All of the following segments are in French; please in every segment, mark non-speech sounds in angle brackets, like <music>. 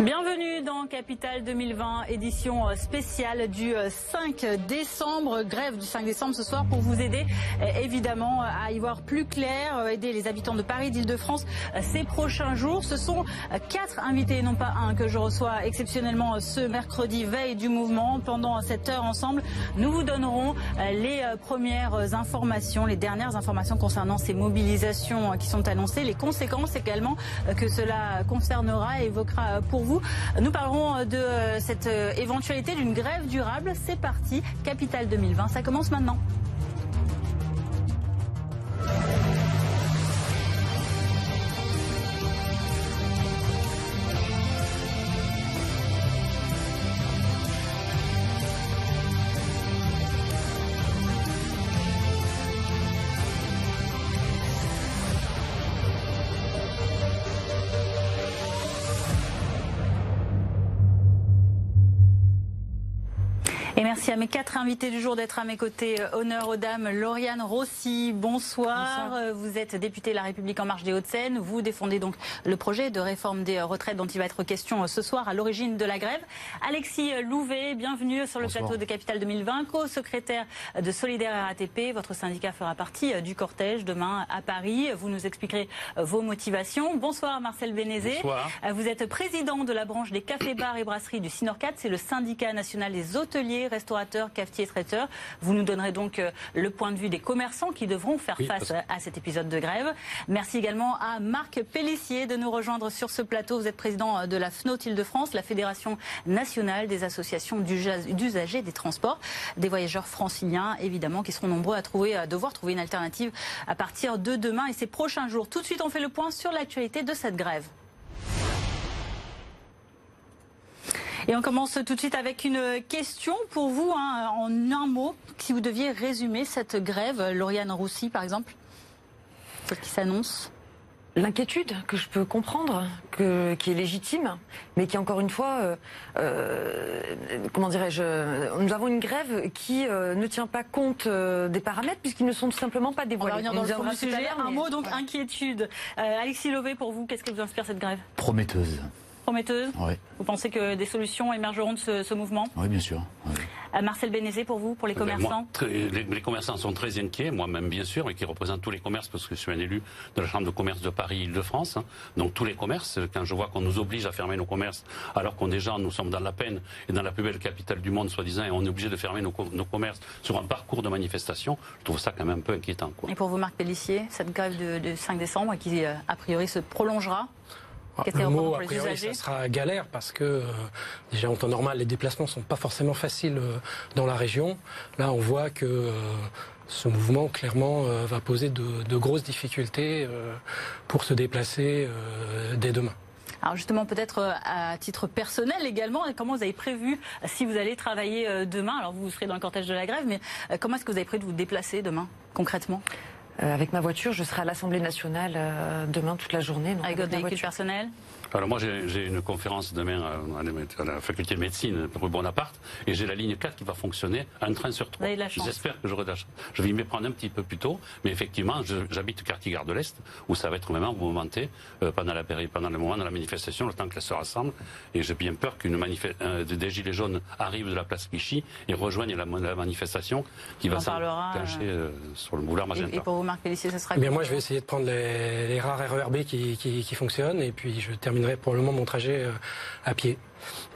Bienvenue dans Capital 2020, édition spéciale du 5 décembre. Grève du 5 décembre ce soir pour vous aider évidemment à y voir plus clair, aider les habitants de Paris, d'Île-de-France ces prochains jours. Ce sont quatre invités, non pas un, que je reçois exceptionnellement ce mercredi, veille du mouvement. Pendant cette heure ensemble, nous vous donnerons les premières informations, les dernières informations concernant ces mobilisations qui sont annoncées, les conséquences également que cela concernera et évoquera pour vous nous parlerons de cette éventualité d'une grève durable. C'est parti, Capital 2020, ça commence maintenant. Et merci à mes quatre invités du jour d'être à mes côtés. Honneur aux dames, Lauriane Rossi, bonsoir. bonsoir. Vous êtes députée de La République en marche des Hauts-de-Seine. Vous défendez donc le projet de réforme des retraites dont il va être question ce soir à l'origine de la grève. Alexis Louvet, bienvenue sur le bonsoir. plateau de Capital 2020, co-secrétaire de Solidaire RATP. Votre syndicat fera partie du cortège demain à Paris. Vous nous expliquerez vos motivations. Bonsoir Marcel Bénézé. Bonsoir. Vous êtes président de la branche des cafés, bars et brasseries du Sinorcat. C'est le syndicat national des hôteliers restaurateurs, cafetiers, traiteurs. Vous nous donnerez donc le point de vue des commerçants qui devront faire Oui, face à cet épisode de grève. Merci également à Marc Pellissier de nous rejoindre sur ce plateau. Vous êtes président de la FNOT Île-de-France, la Fédération nationale des associations d'usa- d'usagers des transports, des voyageurs franciliens, évidemment, qui seront nombreux à, trouver, à devoir trouver une alternative à partir de demain et ces prochains jours. Tout de suite, on fait le point sur l'actualité de cette grève. Et on commence tout de suite avec une question pour vous, hein, en un mot, si vous deviez résumer cette grève, Lauriane Roussy par exemple, celle qui s'annonce. L'inquiétude que je peux comprendre, que, qui est légitime, mais qui encore une fois, euh, euh, comment dirais-je, nous avons une grève qui euh, ne tient pas compte euh, des paramètres puisqu'ils ne sont tout simplement pas On va dévoilés. revenir dans le fond du sujet. Un mais- mot donc inquiétude. Euh, Alexis Lové, pour vous, qu'est-ce que vous inspire cette grève? Prometteuse. Prometteuse Oui, Vous pensez que des solutions émergeront de ce, ce mouvement oui bien sûr. oui. Euh, Marcel Bénézé, pour vous, pour les Ben, moi, commerçants très- les, les commerçants sont très inquiets, moi-même bien sûr, et qui représentent tous les commerces, parce que je suis un élu de la Chambre de commerce de Paris-Île-de-France. hein. Donc tous les commerces, quand je vois qu'on nous oblige à fermer nos commerces, alors qu'on déjà nous sommes dans la peine et dans la plus belle capitale du monde, soi-disant, et on est obligé de fermer nos, co- nos commerces sur un parcours de manifestation, je trouve ça quand même un peu inquiétant. Quoi. Et pour vous, Marc Pellissier, cette grève de, de 5 décembre qui, euh, a priori, se prolongera Ça Le mot, pour a priori, usagers ça sera galère parce que euh, déjà en temps normal, les déplacements sont pas forcément faciles euh, dans la région. Là, on voit que euh, ce mouvement clairement va poser de, de grosses difficultés pour se déplacer dès demain. Alors justement, peut-être à titre personnel également, comment vous avez prévu, si vous allez travailler demain, alors vous serez dans le cortège de la grève, mais comment est-ce que vous avez prévu de vous déplacer demain, concrètement? Avec ma voiture, je serai à l'Assemblée nationale euh, demain toute la journée. donc Avec avec votre véhicule voiture. personnel? Alors moi j'ai j'ai une conférence demain à la, à la faculté de médecine rue Bonaparte et j'ai la ligne 4 qui va fonctionner un train sur trois. J'espère que j'aurai de la chance. Je vais y me prendre un petit peu plus tôt, mais effectivement j'habite quartier Gare de l'Est où ça va être vraiment mouvementé euh, pendant la pendant le moment de la manifestation, le temps qu'elle se rassemble et j'ai bien peur qu'une manif- euh, des gilets jaunes arrivent de la place Clichy et rejoignent la, la manifestation qui On va s'enclencher euh, sur le boulevard Magenta. et pour vous, Marc Pellissier, ce sera Eh bien, moi, je vais essayer de prendre les, les rares RERB qui, qui, qui fonctionnent et puis je terminerai pour le moment mon trajet euh, à pied.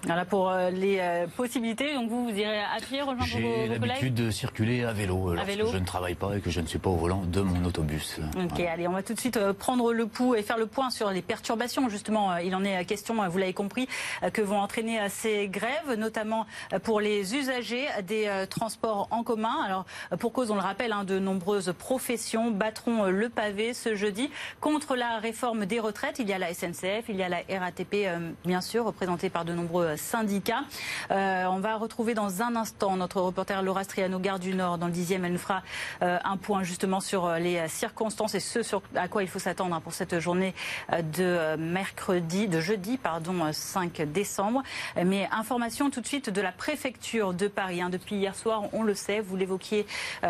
Voilà pour euh, les euh, possibilités. Donc vous, vous irez à pied rejoindre vos, J'ai vos collègues l'habitude de circuler à vélo lorsque vélo je ne travaille pas et que je ne suis pas au volant de mon autobus. Ok, Voilà. allez, on va tout de suite euh, prendre le pouls et faire le point sur les perturbations. Justement, il en est question, vous l'avez compris, que vont entraîner ces grèves, notamment pour les usagers des transports en commun. Alors, pour cause, on le rappelle, hein, de nombreuses professions battront le pavé ce jeudi contre la réforme des retraites. Il y a la SNCF, il y a la RATP, bien sûr, représentée par de de nombreux syndicats. Euh, on va retrouver dans un instant notre reporter Laura Striano, Gare du Nord, dans le 10e. Elle nous fera euh, un point justement sur euh, les circonstances et ce à quoi il faut s'attendre hein, pour cette journée de mercredi, de jeudi, pardon, 5 décembre. Mais information tout de suite de la préfecture de Paris. Hein. Depuis hier soir, on le sait, vous l'évoquiez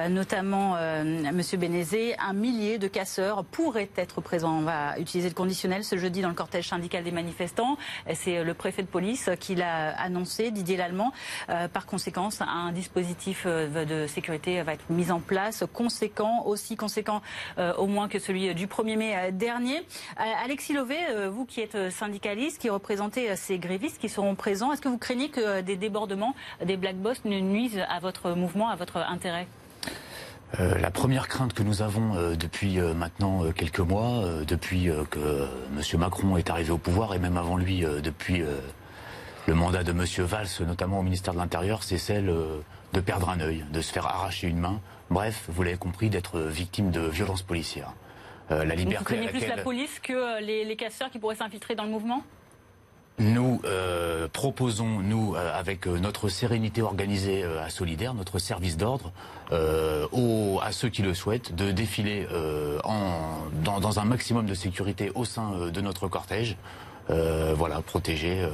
notamment, Monsieur Bénézé, un millier de casseurs pourraient être présents. On va utiliser le conditionnel ce jeudi dans le cortège syndical des manifestants. C'est le préfet de police qui l'a annoncé, Didier Lallemand. Euh, par conséquent, un dispositif euh, de sécurité va être mis en place, conséquent, aussi conséquent euh, au moins que celui du 1er mai dernier. Alexis Lové, vous qui êtes syndicaliste, qui représentez ces grévistes qui seront présents, est-ce que vous craignez que des débordements, des black boss ne nuisent à votre mouvement, à votre intérêt? La première crainte que nous avons depuis maintenant quelques mois, depuis que M. Macron est arrivé au pouvoir et même avant lui, depuis le mandat de M. Valls, notamment au ministère de l'Intérieur, c'est celle de perdre un œil, de se faire arracher une main. Bref, vous l'avez compris, d'être victime de violences policières. la liberté. Vous craignez plus la police que les casseurs qui pourraient s'infiltrer dans le mouvement? Nous euh, proposons, nous, euh, avec euh, notre sérénité organisée à Solidaire, notre service d'ordre, à ceux qui le souhaitent, de défiler en, dans, dans, un maximum de sécurité au sein de notre cortège. voilà, protéger.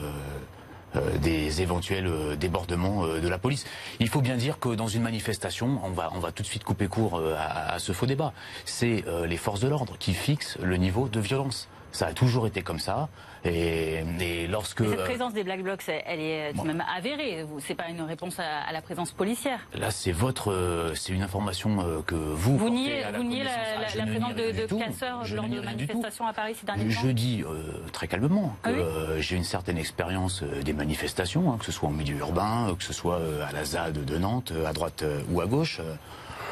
Des éventuels débordements de la police. Il faut bien dire que dans une manifestation, on va, on va tout de suite couper court à, à ce faux débat. C'est les forces de l'ordre qui fixent le niveau de violence. Ça a toujours été comme ça. Et, lorsque cette euh, présence des black blocs, elle est tout même avérée. C'est pas une réponse à, la présence policière. Là, c'est votre, euh, c'est une information euh, que vous. Vous niez, la, vous niez la, ah, présence de, de casseurs lors de manifestations à Paris ces derniers temps. Je dis très calmement ah que j'ai une certaine expérience des manifestations, hein, que ce soit en milieu urbain, que ce soit à la ZAD de Nantes, à droite ou à gauche.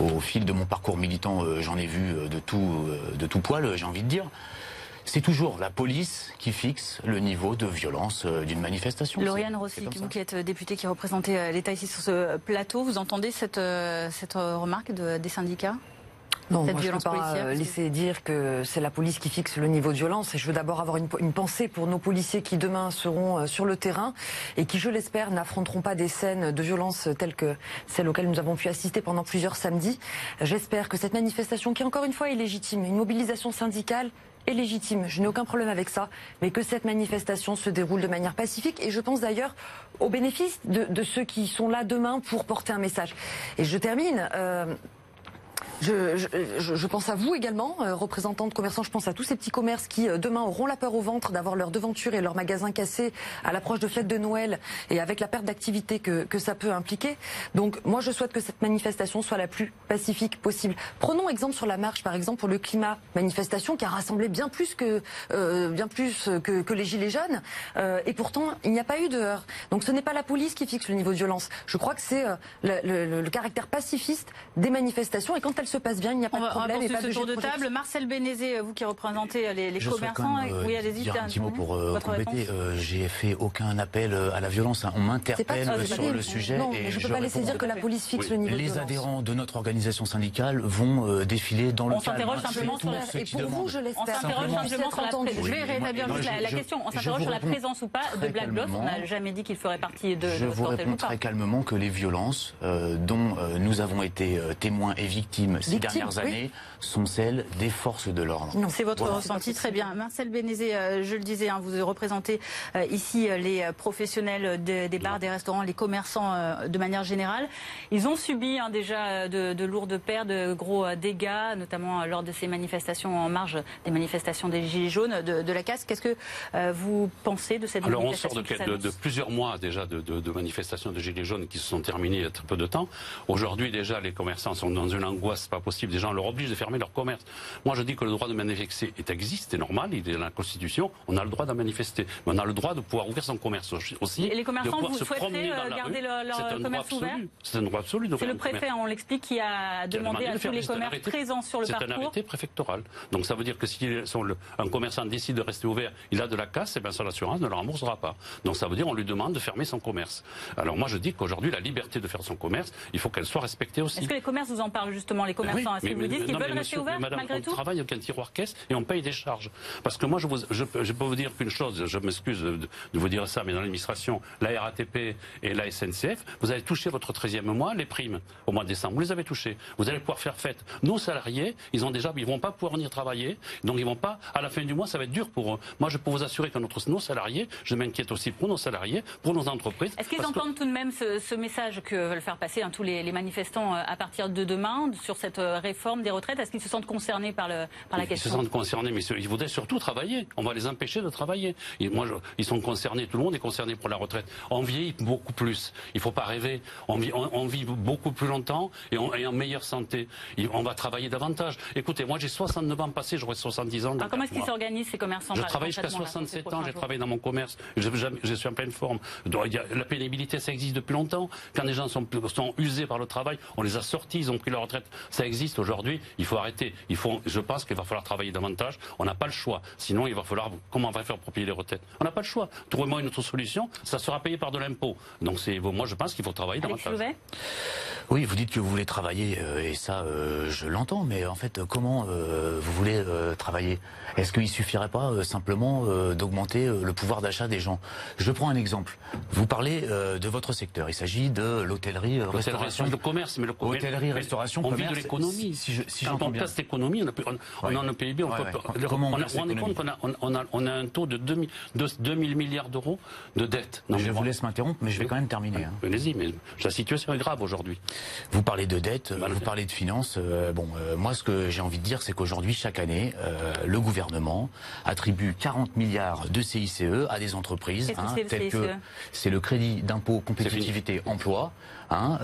Au fil de mon parcours militant, j'en ai vu de tout, de tout poil, j'ai envie de dire c'est toujours la police qui fixe le niveau de violence euh, d'une manifestation. Lauriane Rossi, vous qui êtes euh, députée qui représentez euh, l'État ici sur ce plateau, vous entendez cette, cette remarque des syndicats? Non, moi, je ne peux pas laisser dire que c'est la police qui fixe le niveau de violence. Et je veux d'abord avoir une, une, pensée pour nos policiers qui demain seront sur le terrain et qui, je l'espère, n'affronteront pas des scènes de violence telles que celles auxquelles nous avons pu assister pendant plusieurs samedis. J'espère que cette manifestation, qui encore une fois est légitime, une mobilisation syndicale, est légitime. Je n'ai aucun problème avec ça, mais que cette manifestation se déroule de manière pacifique. Et je pense d'ailleurs au bénéfice de, ceux qui sont là demain pour porter un message. Et je termine. Euh, je, je, je, pense à vous également, euh, représentants de commerçants. Je pense à tous ces petits commerces qui euh, demain auront la peur au ventre d'avoir leur devanture et leur magasin cassé à l'approche de fête de Noël et avec la perte d'activité que, que, ça peut impliquer. Donc moi, je souhaite que cette manifestation soit la plus pacifique possible. Prenons exemple sur la marche, par exemple pour le climat, manifestation qui a rassemblé bien plus que euh, bien plus que, que, les gilets jaunes. Euh, et pourtant, il n'y a pas eu de heurts. Donc ce n'est pas la police qui fixe le niveau de violence. Je crois que c'est le, le, le, caractère pacifiste des manifestations et quand elles se passe bien, il n'y a pas de problème. et pas ce de tour de, table. Marcel Bénézé, vous qui représentez les, les commerçants, euh, oui, allez-y. Un petit mot pour euh, compléter. Euh, J'ai fait aucun appel à la violence. Hein. On m'interpelle sur le sujet. Non, et je ne peux pas laisser dire que la police fixe le niveau Les de violence. adhérents de notre organisation syndicale vont défiler dans le on s'interroge simplement sur la... Et pour vous, je l'espère. On s'interroge simplement sur la... Je vais rétablir la question. On s'interroge sur la présence ou pas de Black Blocs. On n'a jamais dit qu'il ferait partie de Je vous réponds très calmement que les violences dont nous avons été témoins et victimes ces dernières années sont celles des forces de l'ordre. C'est votre ressenti, très bien. Marcel Bénézé, euh, je le disais, hein, vous représentez euh, ici euh, les professionnels des bars, des restaurants, les commerçants de manière générale. Ils ont subi hein, déjà de, lourdes pertes, de gros dégâts, notamment lors de ces manifestations en marge des manifestations des Gilets jaunes de, la casse. Qu'est-ce que vous pensez de cette Alors on sort de, plusieurs mois déjà de, manifestations de Gilets jaunes qui se sont terminées il y a très peu de temps. Aujourd'hui déjà les commerçants sont dans une angoisse pas possible. Des gens leur oblige de fermer leur commerce. Moi, je dis que le droit de manifester est existe, c'est normal, il est dans la Constitution. On a le droit de manifester, mais on a le droit de pouvoir ouvrir son commerce aussi. Et les commerçants, vous souhaiterez euh, garder leur, commerce ouvert C'est un droit absolu. C'est le préfet, on l'explique, qui a demandé à tous les commerces présents sur le parcours. C'est un arrêté préfectoral. Donc ça veut dire que si un commerçant décide de rester ouvert, il a de la casse, et bien son assurance ne le remboursera pas. Donc ça veut dire on lui demande de fermer son commerce. Alors moi je dis qu'aujourd'hui la liberté de faire son commerce, il faut qu'elle soit respectée aussi. Est-ce que les commerces vous en parlent justement les commerçants. Est-ce que vous dites qu'ils veulent malgré tout On travaille avec un tiroir caisse et on paye des charges. Parce que moi, je, vous, je, peux vous dire qu'une chose, je m'excuse de, vous dire ça, mais dans l'administration, la RATP et la SNCF, vous avez touché votre 13e mois, les primes au mois de décembre. Vous les avez touchées. Vous allez pouvoir faire fête. Nos salariés, ils ont déjà, ils vont pas pouvoir venir travailler, donc ils vont pas. À la fin du mois, ça va être dur pour eux. Moi, je peux vous assurer que notre, nos salariés, je m'inquiète aussi pour nos salariés, pour nos entreprises. Est-ce qu'ils entendent tout de même ce, message que veulent faire passer hein, tous les, manifestants euh, à partir de demain sur cette euh, réforme des retraites? Est-ce qu'ils se sentent concernés par, le, par la question Ils se sentent concernés, mais ils voudraient surtout travailler. On va les empêcher de travailler. moi, ils sont concernés. Tout le monde est concerné pour la retraite. On vieillit beaucoup plus. Il ne faut pas rêver. On vit, on, vit, beaucoup plus longtemps et, on, en meilleure santé. On va travailler davantage. Écoutez, moi j'ai 69 ans passés, j'aurai 70 ans. comment est-ce qu'ils s'organisent ces commerçants Je travaille jusqu'à 67 ans, j'ai travaillé dans mon commerce, je, je, suis en pleine forme. la pénibilité, ça existe depuis longtemps. Quand les gens sont, sont usés par le travail, on les a sortis, ils ont pris leur retraite. Ça existe aujourd'hui, il faut arrêter. Il faut, je pense qu'il va falloir travailler davantage. On n'a pas le choix. Sinon, il va falloir. Comment on va faire pour payer les retraites? On n'a pas le choix. Trouvez-moi une autre solution, ça sera payé par de l'impôt. Donc, c'est, moi, je pense qu'il faut travailler davantage. Oui, vous dites que vous voulez travailler, euh, et ça, euh, je l'entends, mais en fait, comment euh, vous voulez travailler? Est-ce qu'il suffirait pas simplement d'augmenter le pouvoir d'achat des gens? Je prends un exemple. Vous parlez de votre secteur. Il s'agit de l'hôtellerie, restauration, le commerce, mais le commerce. Hôtellerie, restauration, on commerce. vit de l'économie. Si je, si Quand on bien. cette économie, on a, on, on a un PIB, on, peut, Comment on, on est compte qu'on a, on, a, on a un taux de 2000, 2000 milliards d'euros de dette. Non, je vous laisse m'interrompre, mais je vais quand même terminer. Hein. Allez-y, mais la situation est grave aujourd'hui. Vous parlez de dette, vous parlez de finances. Euh, bon, euh, moi, ce que j'ai envie de dire, c'est qu'aujourd'hui, chaque année, euh, le gouvernement attribue 40 milliards de CICE à des entreprises, hein, telles que c'est le crédit d'impôt compétitivité emploi, hein,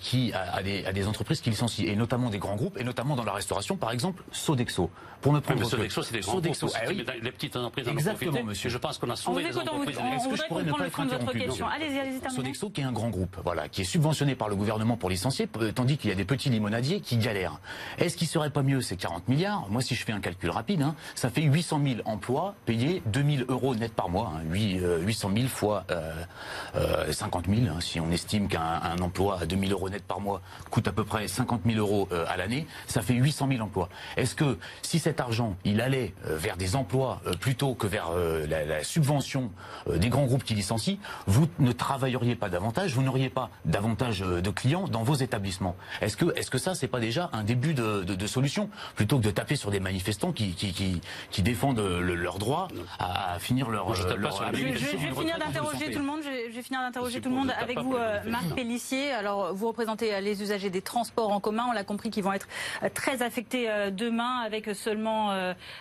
qui a, des, des, entreprises qui licencient, et notamment des grands groupes, et notamment dans la restauration, par exemple, Sodexo. Pour ne prendre Sodexo, c'est des grands Sodexo, groupes. Ah les petites entreprises Exactement, en monsieur. Je pense qu'on a sauvé les entreprises. Est-ce que je pourrais ne pas être interrompu Allez-y, allez-y, Sodexo, qui est un grand groupe, voilà, qui est subventionné par le gouvernement pour licencier, tandis qu'il y a des petits limonadiers qui galèrent. Est-ce qu'il serait pas mieux ces 40 milliards Moi, si je fais un calcul rapide, hein, ça fait 800 000 emplois payés 2000 euros net par mois. Hein, 800 000 fois euh, 50 euh, 000. Hein, si on estime qu'un emploi à 2000 euros net par mois coûte à peu près 50 000 euros euh, à l'année, ça fait 800 000 emplois. Est-ce que si cet argent, il allait euh, vers des emplois plutôt que vers la, la, subvention des grands groupes qui licencient, vous ne travailleriez pas davantage, vous n'auriez pas davantage de clients dans vos établissements? Est-ce que, est-ce que ça, c'est pas déjà un début de, de, de, solution plutôt que de taper sur des manifestants qui, qui, qui, qui défendent le, leur droit à, à finir leur. je, leur, je, je, je, vais finir d'interroger tout le monde. Je vais finir d'interroger tout le monde avec vous, euh, Marc Pellissier. Alors, vous représentez euh, les usagers des transports en commun. On l'a compris qu'ils vont être euh, très affectés demain avec seulement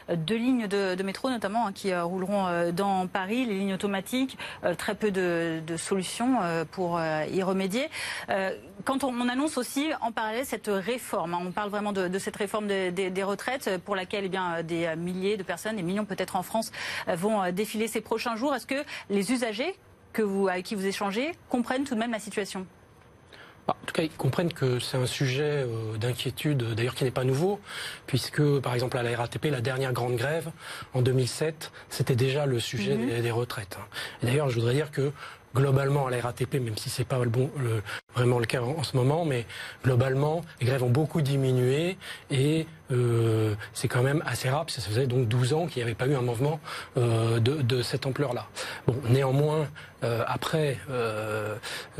deux lignes de, métro, notamment, hein, qui rouleront dans Paris, les lignes automatiques. Très peu de, solutions pour y remédier. Quand on, on annonce aussi en parallèle cette réforme, hein, on parle vraiment de, cette réforme des, retraites pour laquelle eh bien, des milliers de personnes, des millions peut-être en France, vont défiler ces prochains jours. Est-ce que les usagers avec qui vous échangez comprennent tout de même la situation? En tout cas, ils comprennent que c'est un sujet euh, d'inquiétude, d'ailleurs qui n'est pas nouveau, puisque par exemple à la RATP, la dernière grande grève en 2007, c'était déjà le sujet mhm. des, retraites. Hein. D'ailleurs, je voudrais dire que globalement à la RATP, même si c'est pas le bon, vraiment le cas en, ce moment, mais globalement, les grèves ont beaucoup diminué et euh, c'est quand même assez rare, ça faisait donc 12 ans qu'il n'y avait pas eu un mouvement euh, de, de, cette ampleur-là. Bon, néanmoins, euh, après, euh,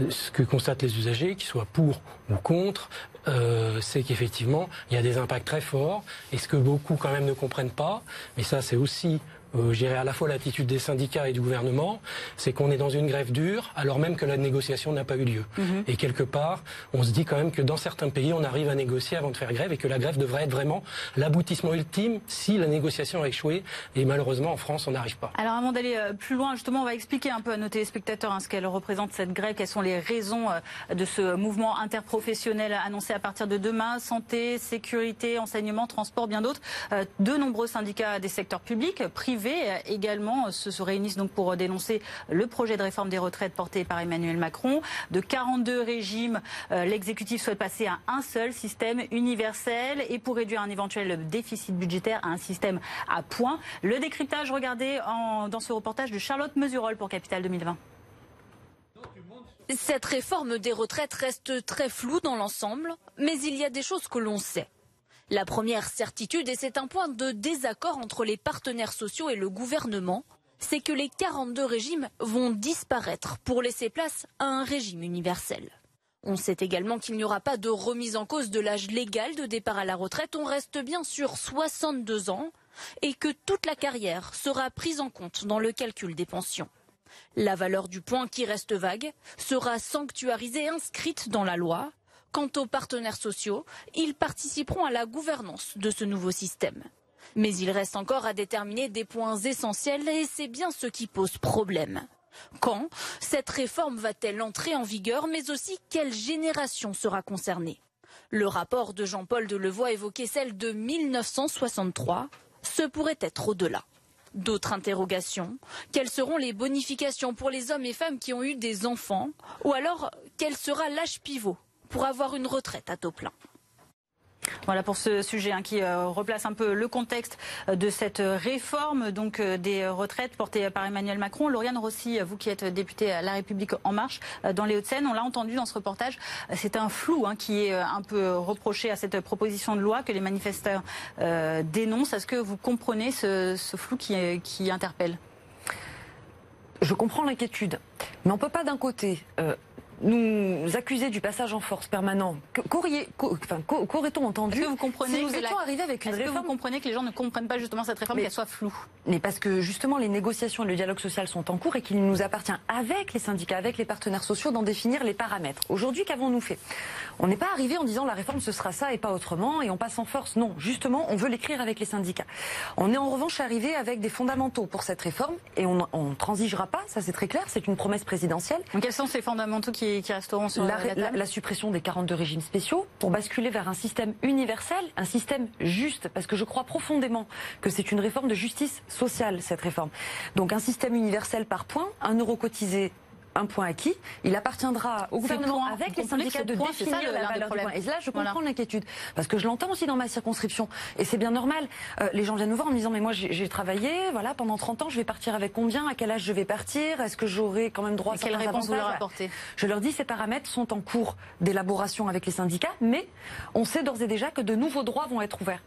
ce que constatent les usagers, qu'ils soient pour ou contre, euh, c'est qu'effectivement, il y a des impacts très forts. Et ce que beaucoup quand même ne comprennent pas, mais ça c'est aussi euh, à la fois l'attitude des syndicats et du gouvernement, c'est qu'on est dans une grève dure, alors même que la négociation n'a pas eu lieu. Mhm. Et quelque part, on se dit quand même que dans certains pays, on arrive à négocier avant de faire grève et que la grève devrait être vraiment l'aboutissement ultime si la négociation a échoué. Et malheureusement, en France, on n'arrive pas. Alors avant d'aller euh, plus loin, justement, on va expliquer un peu à nos téléspectateurs hein, ce qu'elle représente cette grève, quelles sont les raisons euh, de ce mouvement interprofessionnel annoncé à partir de demain, santé, sécurité, enseignement, transport, bien d'autres. Euh, de nombreux syndicats des secteurs publics, privés, euh, également se, réunissent donc pour dénoncer le projet de réforme des retraites porté par Emmanuel Macron. De 42 régimes, euh, l'exécutif souhaite passer à un seul système universel et pour réduire un éventuel déficit budgétaire à un système à points. Le décryptage, regardez dans ce reportage de Charlotte Mesurol pour Capital 2020. Cette réforme des retraites reste très floue dans l'ensemble, mais il y a des choses que l'on sait. La première certitude, et c'est un point de désaccord entre les partenaires sociaux et le gouvernement, c'est que les 42 régimes vont disparaître pour laisser place à un régime universel. On sait également qu'il n'y aura pas de remise en cause de l'âge légal de départ à la retraite. On reste bien sur 62 ans et que toute la carrière sera prise en compte dans le calcul des pensions. La valeur du point qui reste vague sera sanctuarisée inscrite dans la loi. Quant aux partenaires sociaux, ils participeront à la gouvernance de ce nouveau système. Mais il reste encore à déterminer des points essentiels et c'est bien ce qui pose problème. Quand cette réforme va-t-elle entrer en vigueur, mais aussi quelle génération sera concernée? Le rapport de Jean-Paul Delevoye évoquait celle de 1963. Ce pourrait être au-delà. D'autres interrogations? Quelles seront les bonifications pour les hommes et femmes qui ont eu des enfants? Ou alors, quel sera l'âge pivot? Pour avoir une retraite à taux plein voilà pour ce sujet hein, qui euh, replace un peu le contexte euh, de cette réforme donc euh, des retraites portée par Emmanuel Macron. Lauriane Rossi, vous qui êtes députée à La République En Marche dans les Hauts-de-Seine, on l'a entendu dans ce reportage, c'est un flou hein, qui est un peu reproché à cette proposition de loi que les manifestants dénoncent. Est-ce que vous comprenez ce, flou qui, qui interpelle? Je comprends l'inquiétude, mais on ne peut pas d'un côté nous accuser du passage en force permanent, qu'aurait-on entendu que vous comprenez si nous étions arrivés avec une réforme... que vous comprenez que les gens ne comprennent pas justement cette réforme, qu'elle soit floue Mais parce que justement les négociations et le dialogue social sont en cours et qu'il nous appartient avec les syndicats, avec les partenaires sociaux d'en définir les paramètres. Aujourd'hui, qu'avons-nous fait? On n'est pas arrivé en disant la réforme ce sera ça et pas autrement et on passe en force. Non, justement, on veut l'écrire avec les syndicats. On est en revanche arrivé avec des fondamentaux pour cette réforme et on ne transigera pas, ça c'est très clair, c'est une promesse présidentielle. Donc quels sont ces fondamentaux qui qui, resteront sur la, la, suppression des 42 régimes spéciaux pour basculer vers un système universel, un système juste, parce que je crois profondément que c'est une réforme de justice sociale, cette réforme. Donc un système universel par point, un euro cotisé un point acquis. Il appartiendra au gouvernement avec les syndicats de définir la valeur du point. Et là, je comprends l'inquiétude parce que je l'entends aussi dans ma circonscription et c'est bien normal. Euh, les gens viennent nous voir en me disant mais moi j'ai travaillé, voilà, pendant 30 ans, je vais partir avec combien À quel âge je vais partir Est-ce que j'aurai quand même droit à Quelle réponse vous leur apportez? Je leur dis ces paramètres sont en cours d'élaboration avec les syndicats, mais on sait d'ores et déjà que de nouveaux droits vont être ouverts.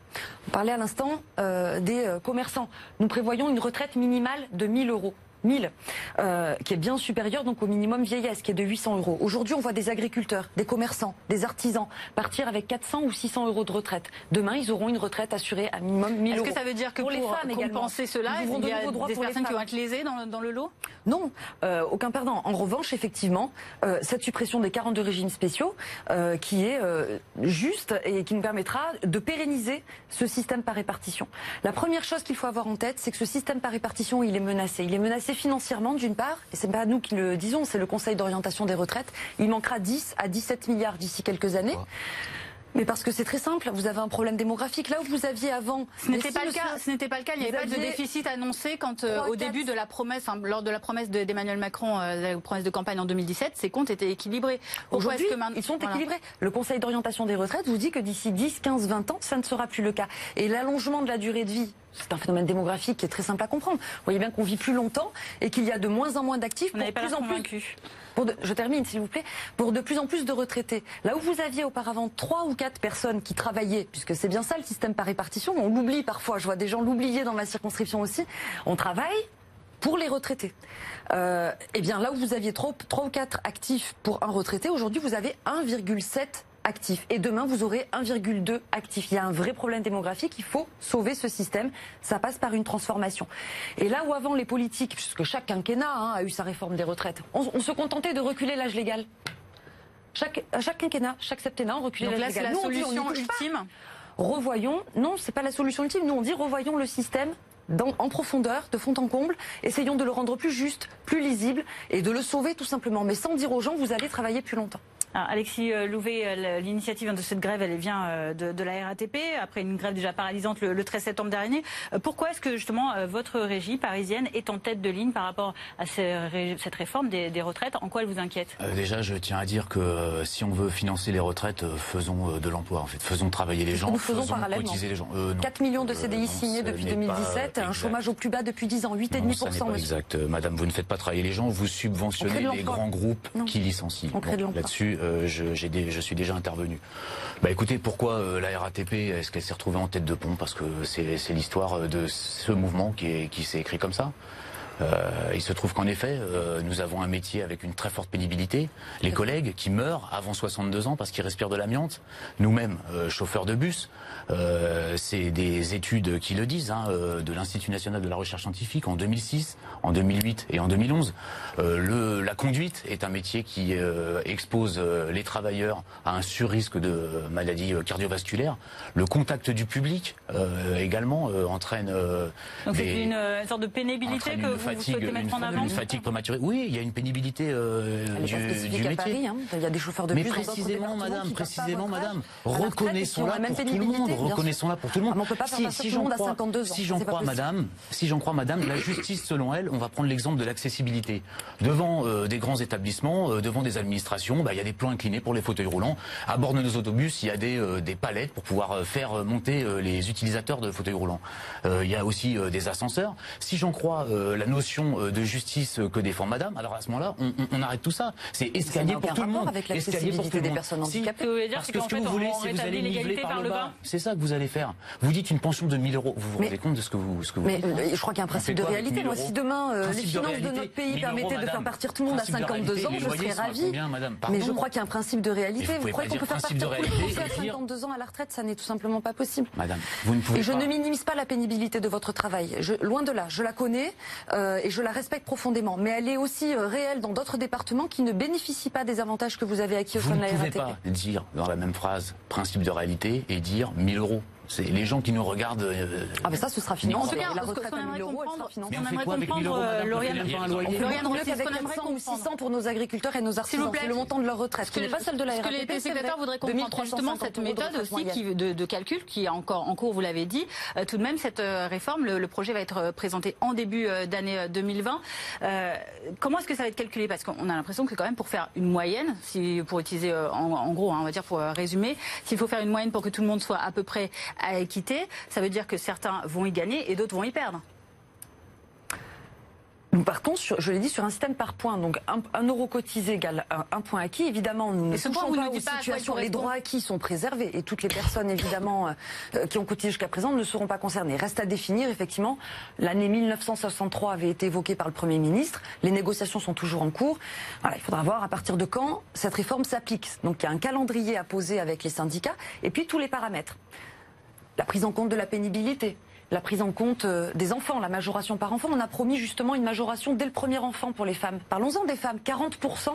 On parlait à l'instant euh, des euh, commerçants. Nous prévoyons une retraite minimale de 1000 euros. 1000, euh, qui est bien supérieur donc au minimum vieillesse, qui est de 800 euros. Aujourd'hui, on voit des agriculteurs, des commerçants, des artisans partir avec 400 ou 600 euros de retraite. Demain, ils auront une retraite assurée à minimum 1000 euros. Est-ce que ça veut dire que pour, les femmes compenser cela, il y a des personnes qui vont être lésées dans, le lot? Non, euh, aucun perdant. En revanche, effectivement, euh, cette suppression des 42 régimes spéciaux, qui est juste et qui nous permettra de pérenniser ce système par répartition. La première chose qu'il faut avoir en tête, c'est que ce système par répartition, il est menacé. Il est menacé financièrement, d'une part, et c'est pas nous qui le disons, c'est le Conseil d'orientation des retraites. Il manquera 10 à 17 milliards d'ici quelques années. Mais parce que c'est très simple, vous avez un problème démographique. Là où vous aviez avant... Ce n'était pas, le cas, ce n'était pas le cas, il n'y avait pas de déficit annoncé quand euh, au début de la promesse, hein, lors de la promesse d'Emmanuel Macron, euh, la promesse de campagne en 2017, ces comptes étaient équilibrés. Aujourd'hui, ils sont équilibrés. Le Conseil d'orientation des retraites vous dit que d'ici 10, 15, 20 ans, ça ne sera plus le cas. Et l'allongement de la durée de vie c'est un phénomène démographique qui est très simple à comprendre. Vous voyez bien qu'on vit plus longtemps et qu'il y a de moins en moins d'actifs pour plus en plus. Je termine, s'il vous plaît. Pour de plus en plus de retraités. Là où vous aviez auparavant trois ou quatre personnes qui travaillaient, puisque c'est bien ça le système par répartition, on l'oublie parfois. Je vois des gens l'oublier dans ma circonscription aussi. On travaille pour les retraités. Euh, eh bien, là où vous aviez trois ou quatre actifs pour un retraité, aujourd'hui vous avez 1,7 actifs. Et demain, vous aurez 1,2 actifs. Il y a un vrai problème démographique. Il faut sauver ce système. Ça passe par une transformation. Et là où avant les politiques, puisque chaque quinquennat hein, a eu sa réforme des retraites, on, se contentait de reculer l'âge légal. Chaque, chaque quinquennat, chaque septennat, on reculait l'âge légal. la solution ultime. Revoyons. Non, c'est pas la solution ultime. Nous, on dit revoyons le système en profondeur, de fond en comble. Essayons de le rendre plus juste, plus lisible et de le sauver tout simplement. Mais sans dire aux gens, vous allez travailler plus longtemps. Alexis euh, Louvet, euh, l'initiative de cette grève, elle vient euh, de, la RATP, après une grève déjà paralysante le, 13 septembre dernier. Pourquoi est-ce que justement votre régie parisienne est en tête de ligne par rapport à cette réforme des, retraites? En quoi elle vous inquiète? Déjà, je tiens à dire que si on veut financer les retraites, faisons de l'emploi, en fait. Faisons travailler les gens, nous faisons, cotiser les gens. 4 millions de CDI signés depuis 2017, un chômage au plus bas depuis 10 ans, 8,5%. Exact. Madame, vous ne faites pas travailler les gens, vous subventionnez les grands groupes qui licencient. Là-dessus, euh, je, suis déjà intervenu. Bah écoutez, pourquoi euh, la RATP, est-ce qu'elle s'est retrouvée en tête de pont? Parce que c'est l'histoire de ce mouvement qui, s'est écrit comme ça. Euh, il se trouve qu'en effet, euh, nous avons un métier avec une très forte pénibilité. Les collègues qui meurent avant 62 ans parce qu'ils respirent de l'amiante, nous-mêmes, euh, chauffeurs de bus, c'est des études qui le disent, hein, de l'Institut national de la recherche scientifique en 2006, en 2008 et en 2011. Le, la conduite est un métier qui expose les travailleurs à un surrisque de maladies cardiovasculaires. Le contact du public également entraîne... Donc c'est une, sorte de pénibilité que fatigue, une, fatigue prématurée. Oui, il y a une pénibilité euh, du, du, métier. Paris, hein. Il y a des chauffeurs de Mais précisément, madame, précisément, madame, reconnaissons-la pour tout le monde. Reconnaissons-la pour tout le monde. Ah, on peut pas faire si, j'en crois, si j'en crois, madame, si j'en crois, madame, la justice, selon elle, on va prendre l'exemple de l'accessibilité. Devant euh, des grands établissements, euh, devant des administrations, bah, il y a des plans inclinés pour les fauteuils roulants. À bord de nos autobus, il y a des, des palettes pour pouvoir faire monter les utilisateurs de fauteuils roulants. il y a aussi des ascenseurs. Si j'en crois la notion euh, de justice que défend Madame, alors à ce moment-là, on, arrête tout ça. C'est escalier pour tout le monde. Avec escalier pour tout le monde. Des personnes handicapées. parce que ce que vous voulez, c'est vous allez niveler par le bas. C'est ça que vous allez faire. Vous dites une pension de 1000 euros. Vous vous rendez compte de ce que vous, ce que vous Mais euh, je crois qu'il y a un principe de réalité. Moi, si demain euh, les finances de notre pays permettaient de faire partir tout le monde à 52 ans, je serais ravie. Mais je crois qu'il y a un principe de réalité. Vous croyez qu'on peut faire partir tout le monde à 52 ans à la retraite Ça n'est tout simplement pas possible. Madame, vous ne pouvez Et je ne minimise pas la pénibilité de votre travail. Loin de là, je la connais et je la respecte profondément, mais elle est aussi euh, réelle dans d'autres départements qui ne bénéficient pas des avantages que vous avez acquis au sein de la RATP. Vous ne pouvez pas dire dans la même phrase principe de réalité et dire 1000 euros. C'est les gens qui nous regardent. Euh, ah mais ça, ce sera financé. En tout cas, la retraite à 1000 euros, elle sera financée. Mais on fait quoi avec 1000 euros Lauriane, on fait avec 400 ou 600 pour nos agriculteurs et nos artisans. C'est le montant de leur retraite, ce n'est pas celle de la RATP. Ce que les téléspectateurs voudraient comprendre, justement, cette méthode aussi de calcul qui est encore en cours, vous l'avez dit. Euh, tout de même, cette euh, réforme, le projet va être présenté en début d'année 2020. Comment est-ce que ça va être calculé? Parce qu'on a l'impression que quand même pour faire une moyenne, si pour utiliser en gros, hein, on va dire pour résumer, s'il faut faire une moyenne pour que tout le monde soit à peu près à équité, ça veut dire que certains vont y gagner et d'autres vont y perdre. Nous partons, je l'ai dit, sur un système par points. Donc un, euro cotisé égale un, point acquis. Évidemment, nous ne touchons pas aux situations. Les droits acquis sont préservés et toutes les personnes, évidemment, euh, qui ont cotisé jusqu'à présent ne seront pas concernées. Reste à définir, effectivement, l'année 1963 avait été évoquée par le Premier ministre. Les négociations sont toujours en cours. Voilà, il faudra voir à partir de quand cette réforme s'applique. Donc il y a un calendrier à poser avec les syndicats et puis tous les paramètres la prise en compte de la pénibilité, la prise en compte euh, des enfants, la majoration par enfant. On a promis justement une majoration dès le premier enfant pour les femmes. Parlons-en des femmes, 40%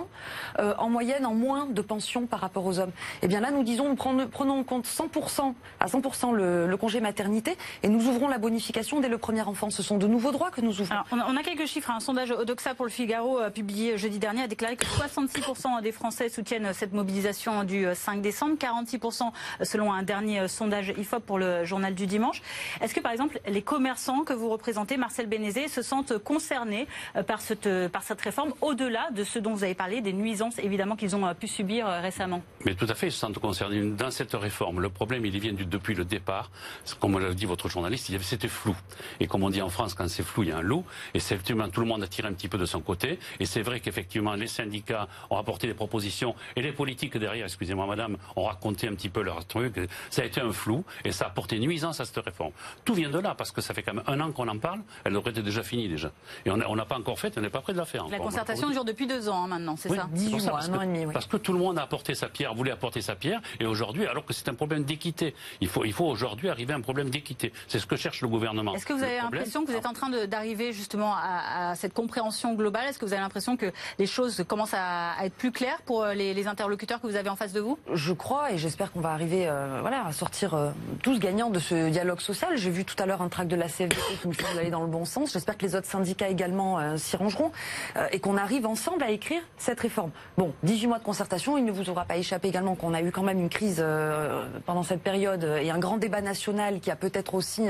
euh, en moyenne en moins de pension par rapport aux hommes. Eh bien là, nous disons, prenons, prenons en compte 100% à 100% le, congé maternité et nous ouvrons la bonification dès le premier enfant. Ce sont de nouveaux droits que nous ouvrons. on, a, quelques chiffres. Un sondage Odoxa pour le Figaro euh, publié jeudi dernier a déclaré que 66% des Français soutiennent cette mobilisation du 5 décembre, 46% selon un dernier sondage IFOP pour le journal du dimanche. Est-ce que par exemple les commerçants que vous représentez, Marcel Bénézé, se sentent concernés euh, par cette, euh, par cette réforme, au-delà de ce dont vous avez parlé, des nuisances évidemment qu'ils ont euh, pu subir récemment Mais tout à fait, ils se sentent concernés dans cette réforme. Le problème, il vient depuis le départ. Comme l'a dit votre journaliste, c'était flou. Et comme on dit en France, quand c'est flou, il y a un loup. Et c'est effectivement, tout le monde a tiré un petit peu de son côté. Et c'est vrai qu'effectivement, les syndicats ont apporté des propositions et les politiques derrière, excusez-moi madame, ont raconté un petit peu leur truc. Ça a été un flou et ça a apporté nuisance à cette réforme. Tout vient de là, parce que ça fait quand même un an qu'on en parle, elle aurait été déjà finie déjà. Et on n'a pas encore fait, on n'est pas prêt de la faire. La concertation dure depuis deux ans hein, maintenant, c'est ça 18 mois, un an et demi, oui. Parce que tout le monde a apporté sa pierre, voulait apporter sa pierre, et aujourd'hui, alors que c'est un problème d'équité, il faut, il faut aujourd'hui arriver à un problème d'équité. C'est ce que cherche le gouvernement. Est-ce que vous avez l'impression que vous êtes en train d'arriver justement à, cette compréhension globale? Est-ce que vous avez l'impression que les choses commencent à, être plus claires pour euh, les, interlocuteurs que vous avez en face de vous? Je crois, et j'espère qu'on va arriver euh, voilà, à sortir euh, tous gagnants de ce dialogue social. J'ai vu tout tout à l'heure un tract de la CFDT qui me semble aller dans le bon sens. J'espère que les autres syndicats également euh, s'y rangeront euh, et qu'on arrive ensemble à écrire cette réforme. Bon, 18 mois de concertation, il ne vous aura pas échappé également qu'on a eu quand même une crise euh, pendant cette période et un grand débat national qui a peut-être aussi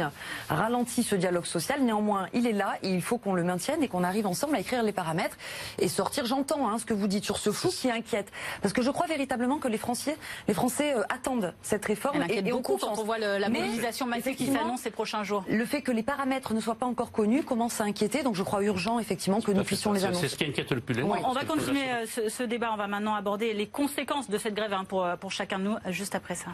ralenti ce dialogue social. Néanmoins, il est là, et il faut qu'on le maintienne et qu'on arrive ensemble à écrire les paramètres et sortir. J'entends hein, ce que vous dites sur ce flou qui inquiète, parce que je crois véritablement que les Français, les Français attendent cette réforme. Elle et, beaucoup quand on voit le, la mobilisation massive qui s'annonce ces prochains jours. Le fait que les paramètres ne soient pas encore connus commence à inquiéter, donc je crois urgent effectivement que nous puissions les annoncer. C'est ce qui inquiète le plus. on va continuer ce, ce, débat. On va maintenant aborder les conséquences de cette grève hein, pour, pour chacun de nous juste après ça.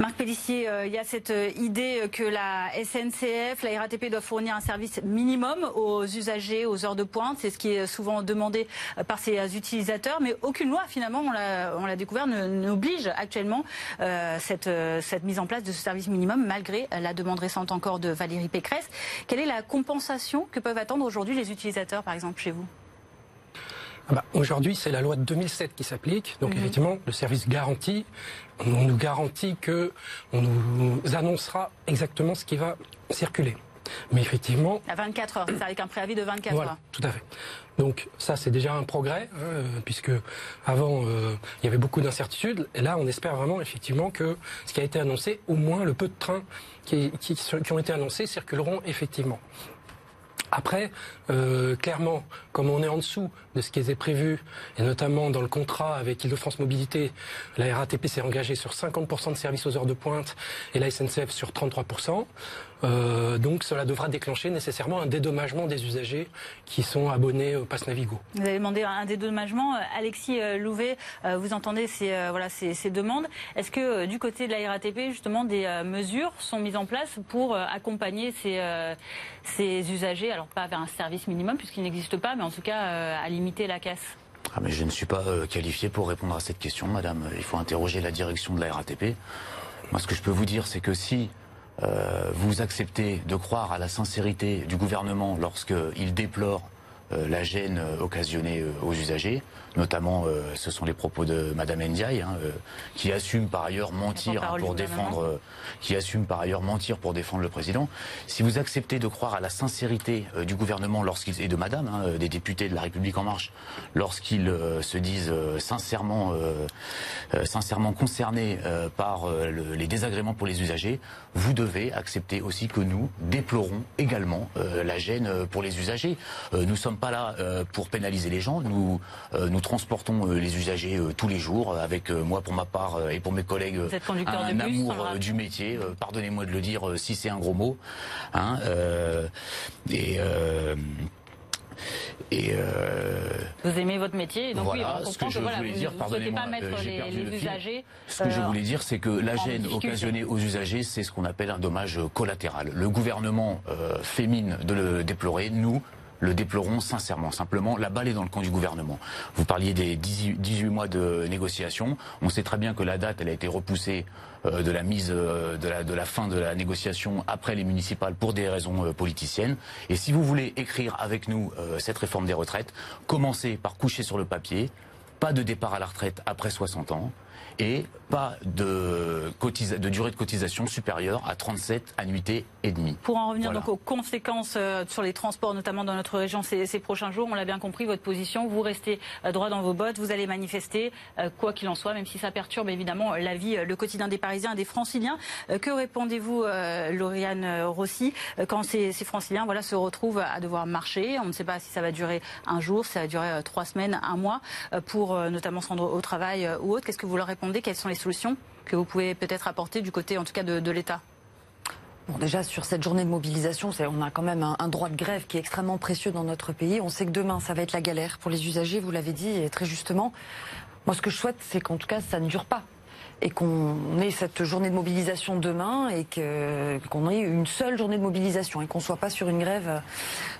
Marc Pellissier, euh, il y a cette euh, idée que la SNCF, la RATP doivent fournir un service minimum aux usagers aux heures de pointe. C'est ce qui est souvent demandé euh, par ces utilisateurs. Mais aucune loi, finalement, on l'a découvert, n'oblige actuellement cette, cette mise en place de ce service minimum, malgré la demande récente encore de Valérie Pécresse. Quelle est la compensation que peuvent attendre aujourd'hui les utilisateurs, par exemple, chez vous? Ah bah, Aujourd'hui, c'est la loi de 2007 qui s'applique. Donc, mhm. effectivement, le service garanti, on nous garantit que on nous annoncera exactement ce qui va circuler. Mais effectivement... À 24 heures, c'est avec un préavis de 24 voilà, tout à fait. Donc ça, c'est déjà un progrès, hein, puisque avant, euh, il y avait beaucoup d'incertitudes. Et là, on espère vraiment, effectivement, que ce qui a été annoncé, au moins le peu de trains qui, qui, qui ont été annoncés circuleront effectivement. Après, euh, clairement, comme on est en dessous de ce qui était prévu, et notamment dans le contrat avec Île-de-France Mobilité, la RATP s'est engagée sur 50% de services aux heures de pointe et la SNCF sur 33%. Euh, donc cela devra déclencher nécessairement un dédommagement des usagers qui sont abonnés au Pass Navigo. Vous avez demandé un dédommagement. Alexis euh, Louvet, euh, vous entendez ces, voilà, ces demandes. Est-ce que du côté de la RATP, justement, des mesures sont mises en place pour accompagner ces, ces usagers, alors pas vers un service minimum puisqu'il n'existe pas, mais en tout cas à limiter la casse ah je ne suis pas qualifié pour répondre à cette question, madame. Il faut interroger la direction de la RATP. Moi, ce que je peux vous dire, c'est que si euh, vous acceptez de croire à la sincérité du gouvernement lorsqu'il déplore euh, la gêne euh, occasionnée aux usagers, Notamment, euh, ce sont les propos de Madame Ndiaye, hein, euh, qui assume par ailleurs mentir pour défendre, euh, qui assume par ailleurs mentir pour défendre le président. Si vous acceptez de croire à la sincérité du gouvernement lorsqu'il et de Madame, hein, des députés de la République en marche, lorsqu'ils se disent sincèrement, sincèrement concernés par les désagréments pour les usagers, vous devez accepter aussi que nous déplorons également la gêne pour les usagers. nous ne sommes pas là pour pénaliser les gens. Nous, nous nous transportons euh, les usagers euh, tous les jours, euh, avec moi pour ma part et pour mes collègues un amour du métier. Pardonnez-moi de le dire si c'est un gros mot. Hein, et et vous aimez votre métier, donc oui, on comprend que, voilà, pas mettre les, les usagers. Ce que je voulais dire, c'est que la gêne occasionnée aux usagers, c'est ce qu'on appelle un dommage collatéral. Le gouvernement fait mine de le déplorer. Nous, le déplorons sincèrement. Simplement, la balle est dans le camp du gouvernement. Vous parliez des 18 mois de négociation. On sait très bien que la date, elle a été repoussée euh, de la mise euh, de, la, de la fin de la négociation après les municipales pour des raisons euh, politiciennes. Et si vous voulez écrire avec nous cette réforme des retraites, commencez par coucher sur le papier. Pas de départ à la retraite après 60 ans et pas de, de durée de cotisation supérieure à 37 annuités et demie. Pour en revenir donc aux conséquences euh, sur les transports, notamment dans notre région ces, ces prochains jours, on l'a bien compris, votre position, vous restez euh, droit dans vos bottes, vous allez manifester, euh, quoi qu'il en soit, même si ça perturbe évidemment la vie, le quotidien des Parisiens et des Franciliens. Que répondez-vous, Lauriane Rossi, quand ces, ces, Franciliens voilà, se retrouvent à devoir marcher? On ne sait pas si ça va durer un jour, si ça va durer trois semaines, un mois, pour notamment se rendre au travail ou autre. Qu'est-ce que vous leur répondez? Quelles sont les solutions que vous pouvez peut-être apporter du côté, en tout cas, de, l'État Bon, déjà, sur cette journée de mobilisation, on a quand même un, droit de grève qui est extrêmement précieux dans notre pays. On sait que demain, ça va être la galère pour les usagers, vous l'avez dit, et très justement. Moi, ce que je souhaite, c'est qu'en tout cas, ça ne dure pas et qu'on ait cette journée de mobilisation demain et qu'on ait une seule journée de mobilisation et qu'on soit pas sur une grève, euh,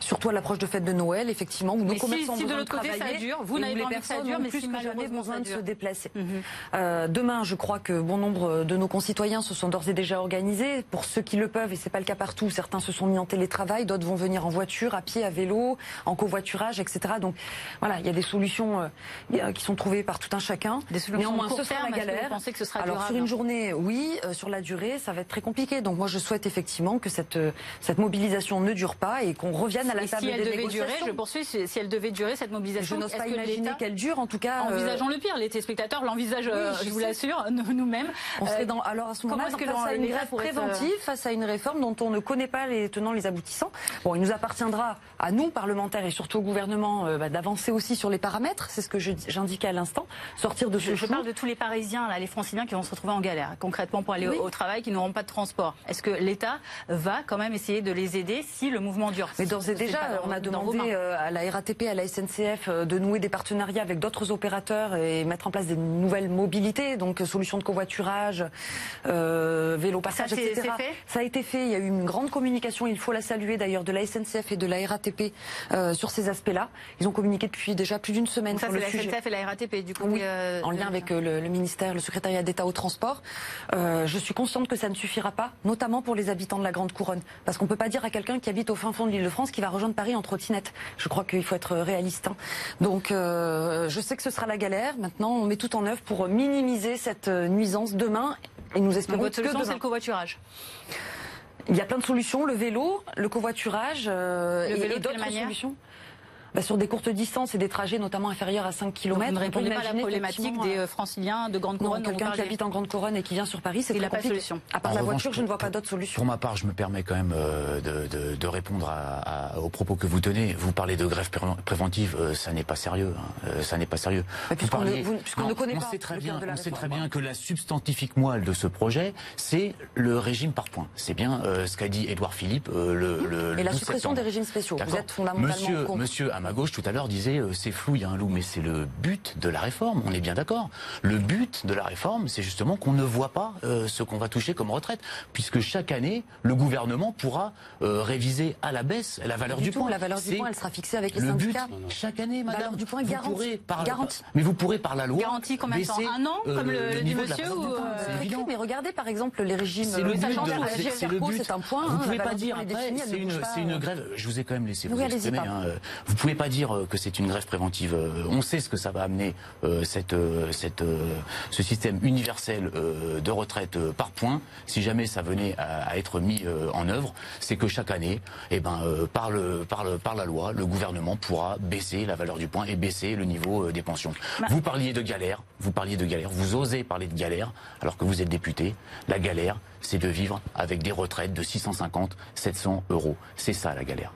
surtout à l'approche de fête de Noël, effectivement, où nos commerçants si, de l'autre côté ça dure, vous n'avez pas envie que ça dure, mais plus que jamais besoin de se déplacer. Mhm. euh, demain, je crois que bon nombre de nos concitoyens se sont d'ores et déjà organisés. Pour ceux qui le peuvent, et c'est pas le cas partout, certains se sont mis en télétravail, d'autres vont venir en voiture, à pied, à vélo, en covoiturage, etc. Donc voilà, il y a des solutions euh, qui sont trouvées par tout un chacun. Des solutions Néanmoins, ce sera la galère. Vous pensez que ce sera Alors durable sur une journée, oui. Euh, sur la durée, ça va être très compliqué. Donc moi, je souhaite effectivement que cette euh, cette mobilisation ne dure pas et qu'on revienne à la Et table si elle des devait durer, je poursuis, si si elle devait durer cette Je mobilisation, n'ose est-ce pas que imaginer qu'elle dure. En tout cas, euh, Envisageons le pire, les téléspectateurs l'envisagent, je je vous l'assure, nous- nous-mêmes. On serait dans, alors à ce moment-là, face à une grève préventive, face à une réforme dont on ne connaît pas les tenants, les aboutissants. Bon, il nous appartiendra à nous, parlementaires et surtout au gouvernement, euh, bah, d'avancer aussi sur les paramètres. C'est ce que je- j'indiquais à l'instant. Sortir de ce Je, je parle de tous les Parisiens, là, les Franciliens qui vont se retrouver en galère, concrètement pour aller au- Oui. au travail, qui n'auront pas de transport. Est-ce que l'État va quand même essayer de les aider si le mouvement dure? Mais d'ores et déjà, on a demandé euh, à la RATP, à la SNCF euh, de nouer des partenariats avec d'autres opérateurs et mettre en place des nouvelles mobilités, donc euh, solutions de covoiturage, euh, vélo passage, Ça, etc. fait? Ça a été fait. Il y a eu une grande communication. Il faut la saluer d'ailleurs de la SNCF et de la RATP euh, sur ces aspects-là. Ils ont communiqué depuis déjà plus d'une semaine Donc ça, sur le la sujet. SNCF et la RATP, du coup. Oui, en lien avec le, le ministère, le secrétariat d'État au transport. Euh, je suis consciente que ça ne suffira pas, notamment pour les habitants de la Grande Couronne. Parce qu'on ne peut pas dire à quelqu'un qui habite au fin fond de l'île de France qu'il va rejoindre Paris en trottinette. Je crois qu'il faut être réaliste. hein. Donc euh, je sais que ce sera la galère. Maintenant, on met tout en œuvre pour minimiser cette euh, nuisance demain. Et nous espérons votre que solution, c'est le covoiturage. Il y a plein de solutions, le vélo, le covoiturage euh, Le et- vélo, et, d'autres solutions. Bah, sur des courtes distances et des trajets notamment inférieurs à 5 Donc km. vous ne répondez pas à la problématique des euh, franciliens de Grande Couronne quelqu'un qui habite en Grande Couronne et qui vient sur Paris, c'est Il très n'a pas de compliqué. solution. À part En la revanche, voiture, je ne vois pour- pas d'autre solution. Pour ma part, je me permets quand même euh, de, de- de répondre à, à- aux propos que vous tenez. Vous parlez de grève pré- préventive, euh, ça n'est pas sérieux. hein. Euh, ça n'est pas sérieux. Puisqu'on puisqu'on Non, ne connaît on pas sait très le bien, terme de la on sait très bien que la substantifique moelle de ce projet, c'est le régime par points. C'est bien euh, ce qu'a dit Édouard Philippe euh, le, le, Et la 12 suppression septembre. des régimes spéciaux. Vous êtes fondamentalement Monsieur, contre. monsieur à ma gauche tout à l'heure disait euh, c'est flou, il y a un loup, mais c'est le but de la réforme. On est bien d'accord. Le but de la réforme, c'est justement qu'on ne voit pas euh, ce qu'on va toucher comme retraite, puisque chaque année, le gouvernement pourra euh, réviser à la baisse la valeur Du du, tout, point. la valeur du point, elle sera fixée avec les le but syndicats. chaque année, madame. valeur du point vous garantie. pourrez par Garantie. mais vous pourrez par la loi Garantie combien de temps Un an, euh, comme le- le dit monsieur, ou, euh, évident. mais regardez par exemple les régimes. C'est le but. c'est- but. un point. Vous hein, pouvez la pas dire après, c'est ne une, grève. Je vous ai quand même laissé vous exprimer. hein, euh, Vous pouvez pas dire euh, que c'est une grève préventive. euh, On sait ce que ça va amener euh, cette, cette, ce système universel de retraite par point. Si jamais ça venait à, à être mis en œuvre, c'est que chaque année, eh ben, par, le, par, le, par la loi, le gouvernement pourra baisser la valeur du point et baisser le niveau des pensions. Vous parliez de galère, vous parliez de galère, vous osez parler de galère alors que vous êtes député. La galère, c'est de vivre avec des retraites de 650, 700 euros. C'est ça la galère.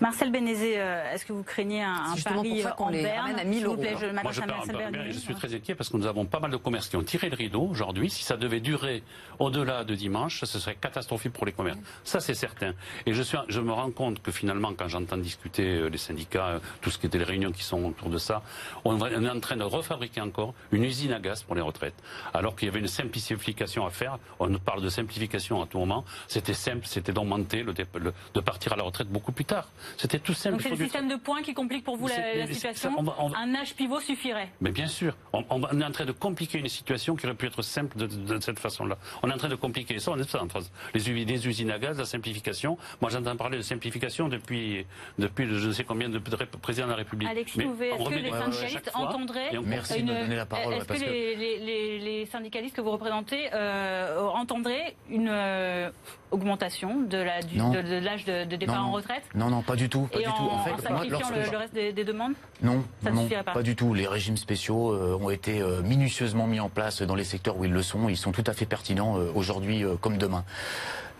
Marcel Bénézé, euh, est-ce que vous craignez un, un C'est justement pari pour ça qu'on en les berne à 1000 S'il vous plaît, hein. je Moi, m'adresse je, Marcel suis très inquiet parce que nous avons pas mal de commerces qui ont tiré le rideau aujourd'hui. Si ça devait durer au-delà de dimanche, ce serait catastrophique pour les commerces. Ça, c'est certain. Et je, suis, je me rends compte que finalement, quand j'entends discuter euh, les syndicats, euh, tout ce qui était les réunions qui sont autour de ça, on est en train de refabriquer encore une usine à gaz pour les retraites. Alors qu'il y avait une simplification à faire. On nous parle de simplification à tout moment. C'était simple, c'était d'augmenter, le, dé- le- de partir à la retraite beaucoup plus tard. C'était tout simple. Donc c'est le système de points qui complique pour vous la, situation. on va- on va- Un âge pivot suffirait. Mais bien sûr, on, on va- on est en train de compliquer une situation qui aurait pu être simple de, de cette façon-là. On est en train de compliquer ça, on est en train les, les usines à gaz, la simplification. Moi, j'entends parler de simplification depuis, depuis je ne sais combien de, de ré- présidents de la République. Alexis Louvet, est-ce que les syndicalistes chaque fois, entendraient Merci de me donner la parole, Est-ce parce que que- les, les- les- les syndicalistes que vous représentez euh, entendraient une euh, augmentation de l'âge de, départ Non, en retraite Non, non, pas du tout. Pas et du en, tout. En fait, sacrifiant le, reste des, des demandes Non, Ça ne non, suffirait pas. du tout. Les régimes spéciaux euh, ont été euh, minutieusement mis en place dans les secteurs où ils le sont. Ils sont tout à fait pertinents euh, aujourd'hui comme demain.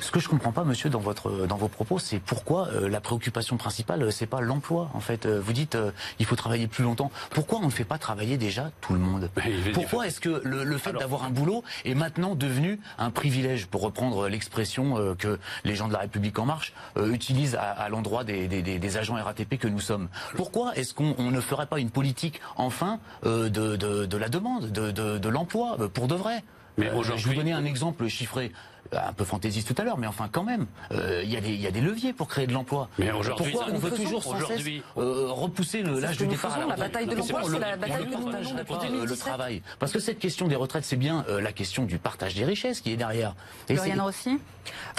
Ce que je comprends pas, monsieur, dans votre dans vos propos, c'est pourquoi euh, la préoccupation principale, euh, c'est pas l'emploi. En fait, Euh, vous dites euh, il faut travailler plus longtemps. Pourquoi on ne fait pas travailler déjà tout le monde? Pourquoi est-ce que le, le fait d'avoir un boulot est maintenant devenu un privilège, pour reprendre l'expression euh, que les gens de la République en marche euh, utilisent à, à l'endroit des, des- des- agents RATP que nous sommes? Pourquoi est-ce qu'on on ne ferait pas une politique enfin euh, de, de- de la demande, de, de- l'emploi, euh, pour de vrai? Mais Euh, Je vais vous donner un exemple chiffré. Un peu fantaisiste tout à l'heure, mais enfin quand même, euh, il y, a des- il y a des leviers pour créer de l'emploi. Mais aujourd'hui, Pourquoi on veut toujours sans cesse euh, repousser l'âge du départ à faisons, la retraite bataille de Mais l'emploi, c'est la le- bataille nous partage pas, le 2017. travail Parce que cette question des retraites, c'est bien euh, la question du partage des richesses qui est derrière. Et Floriane Rossi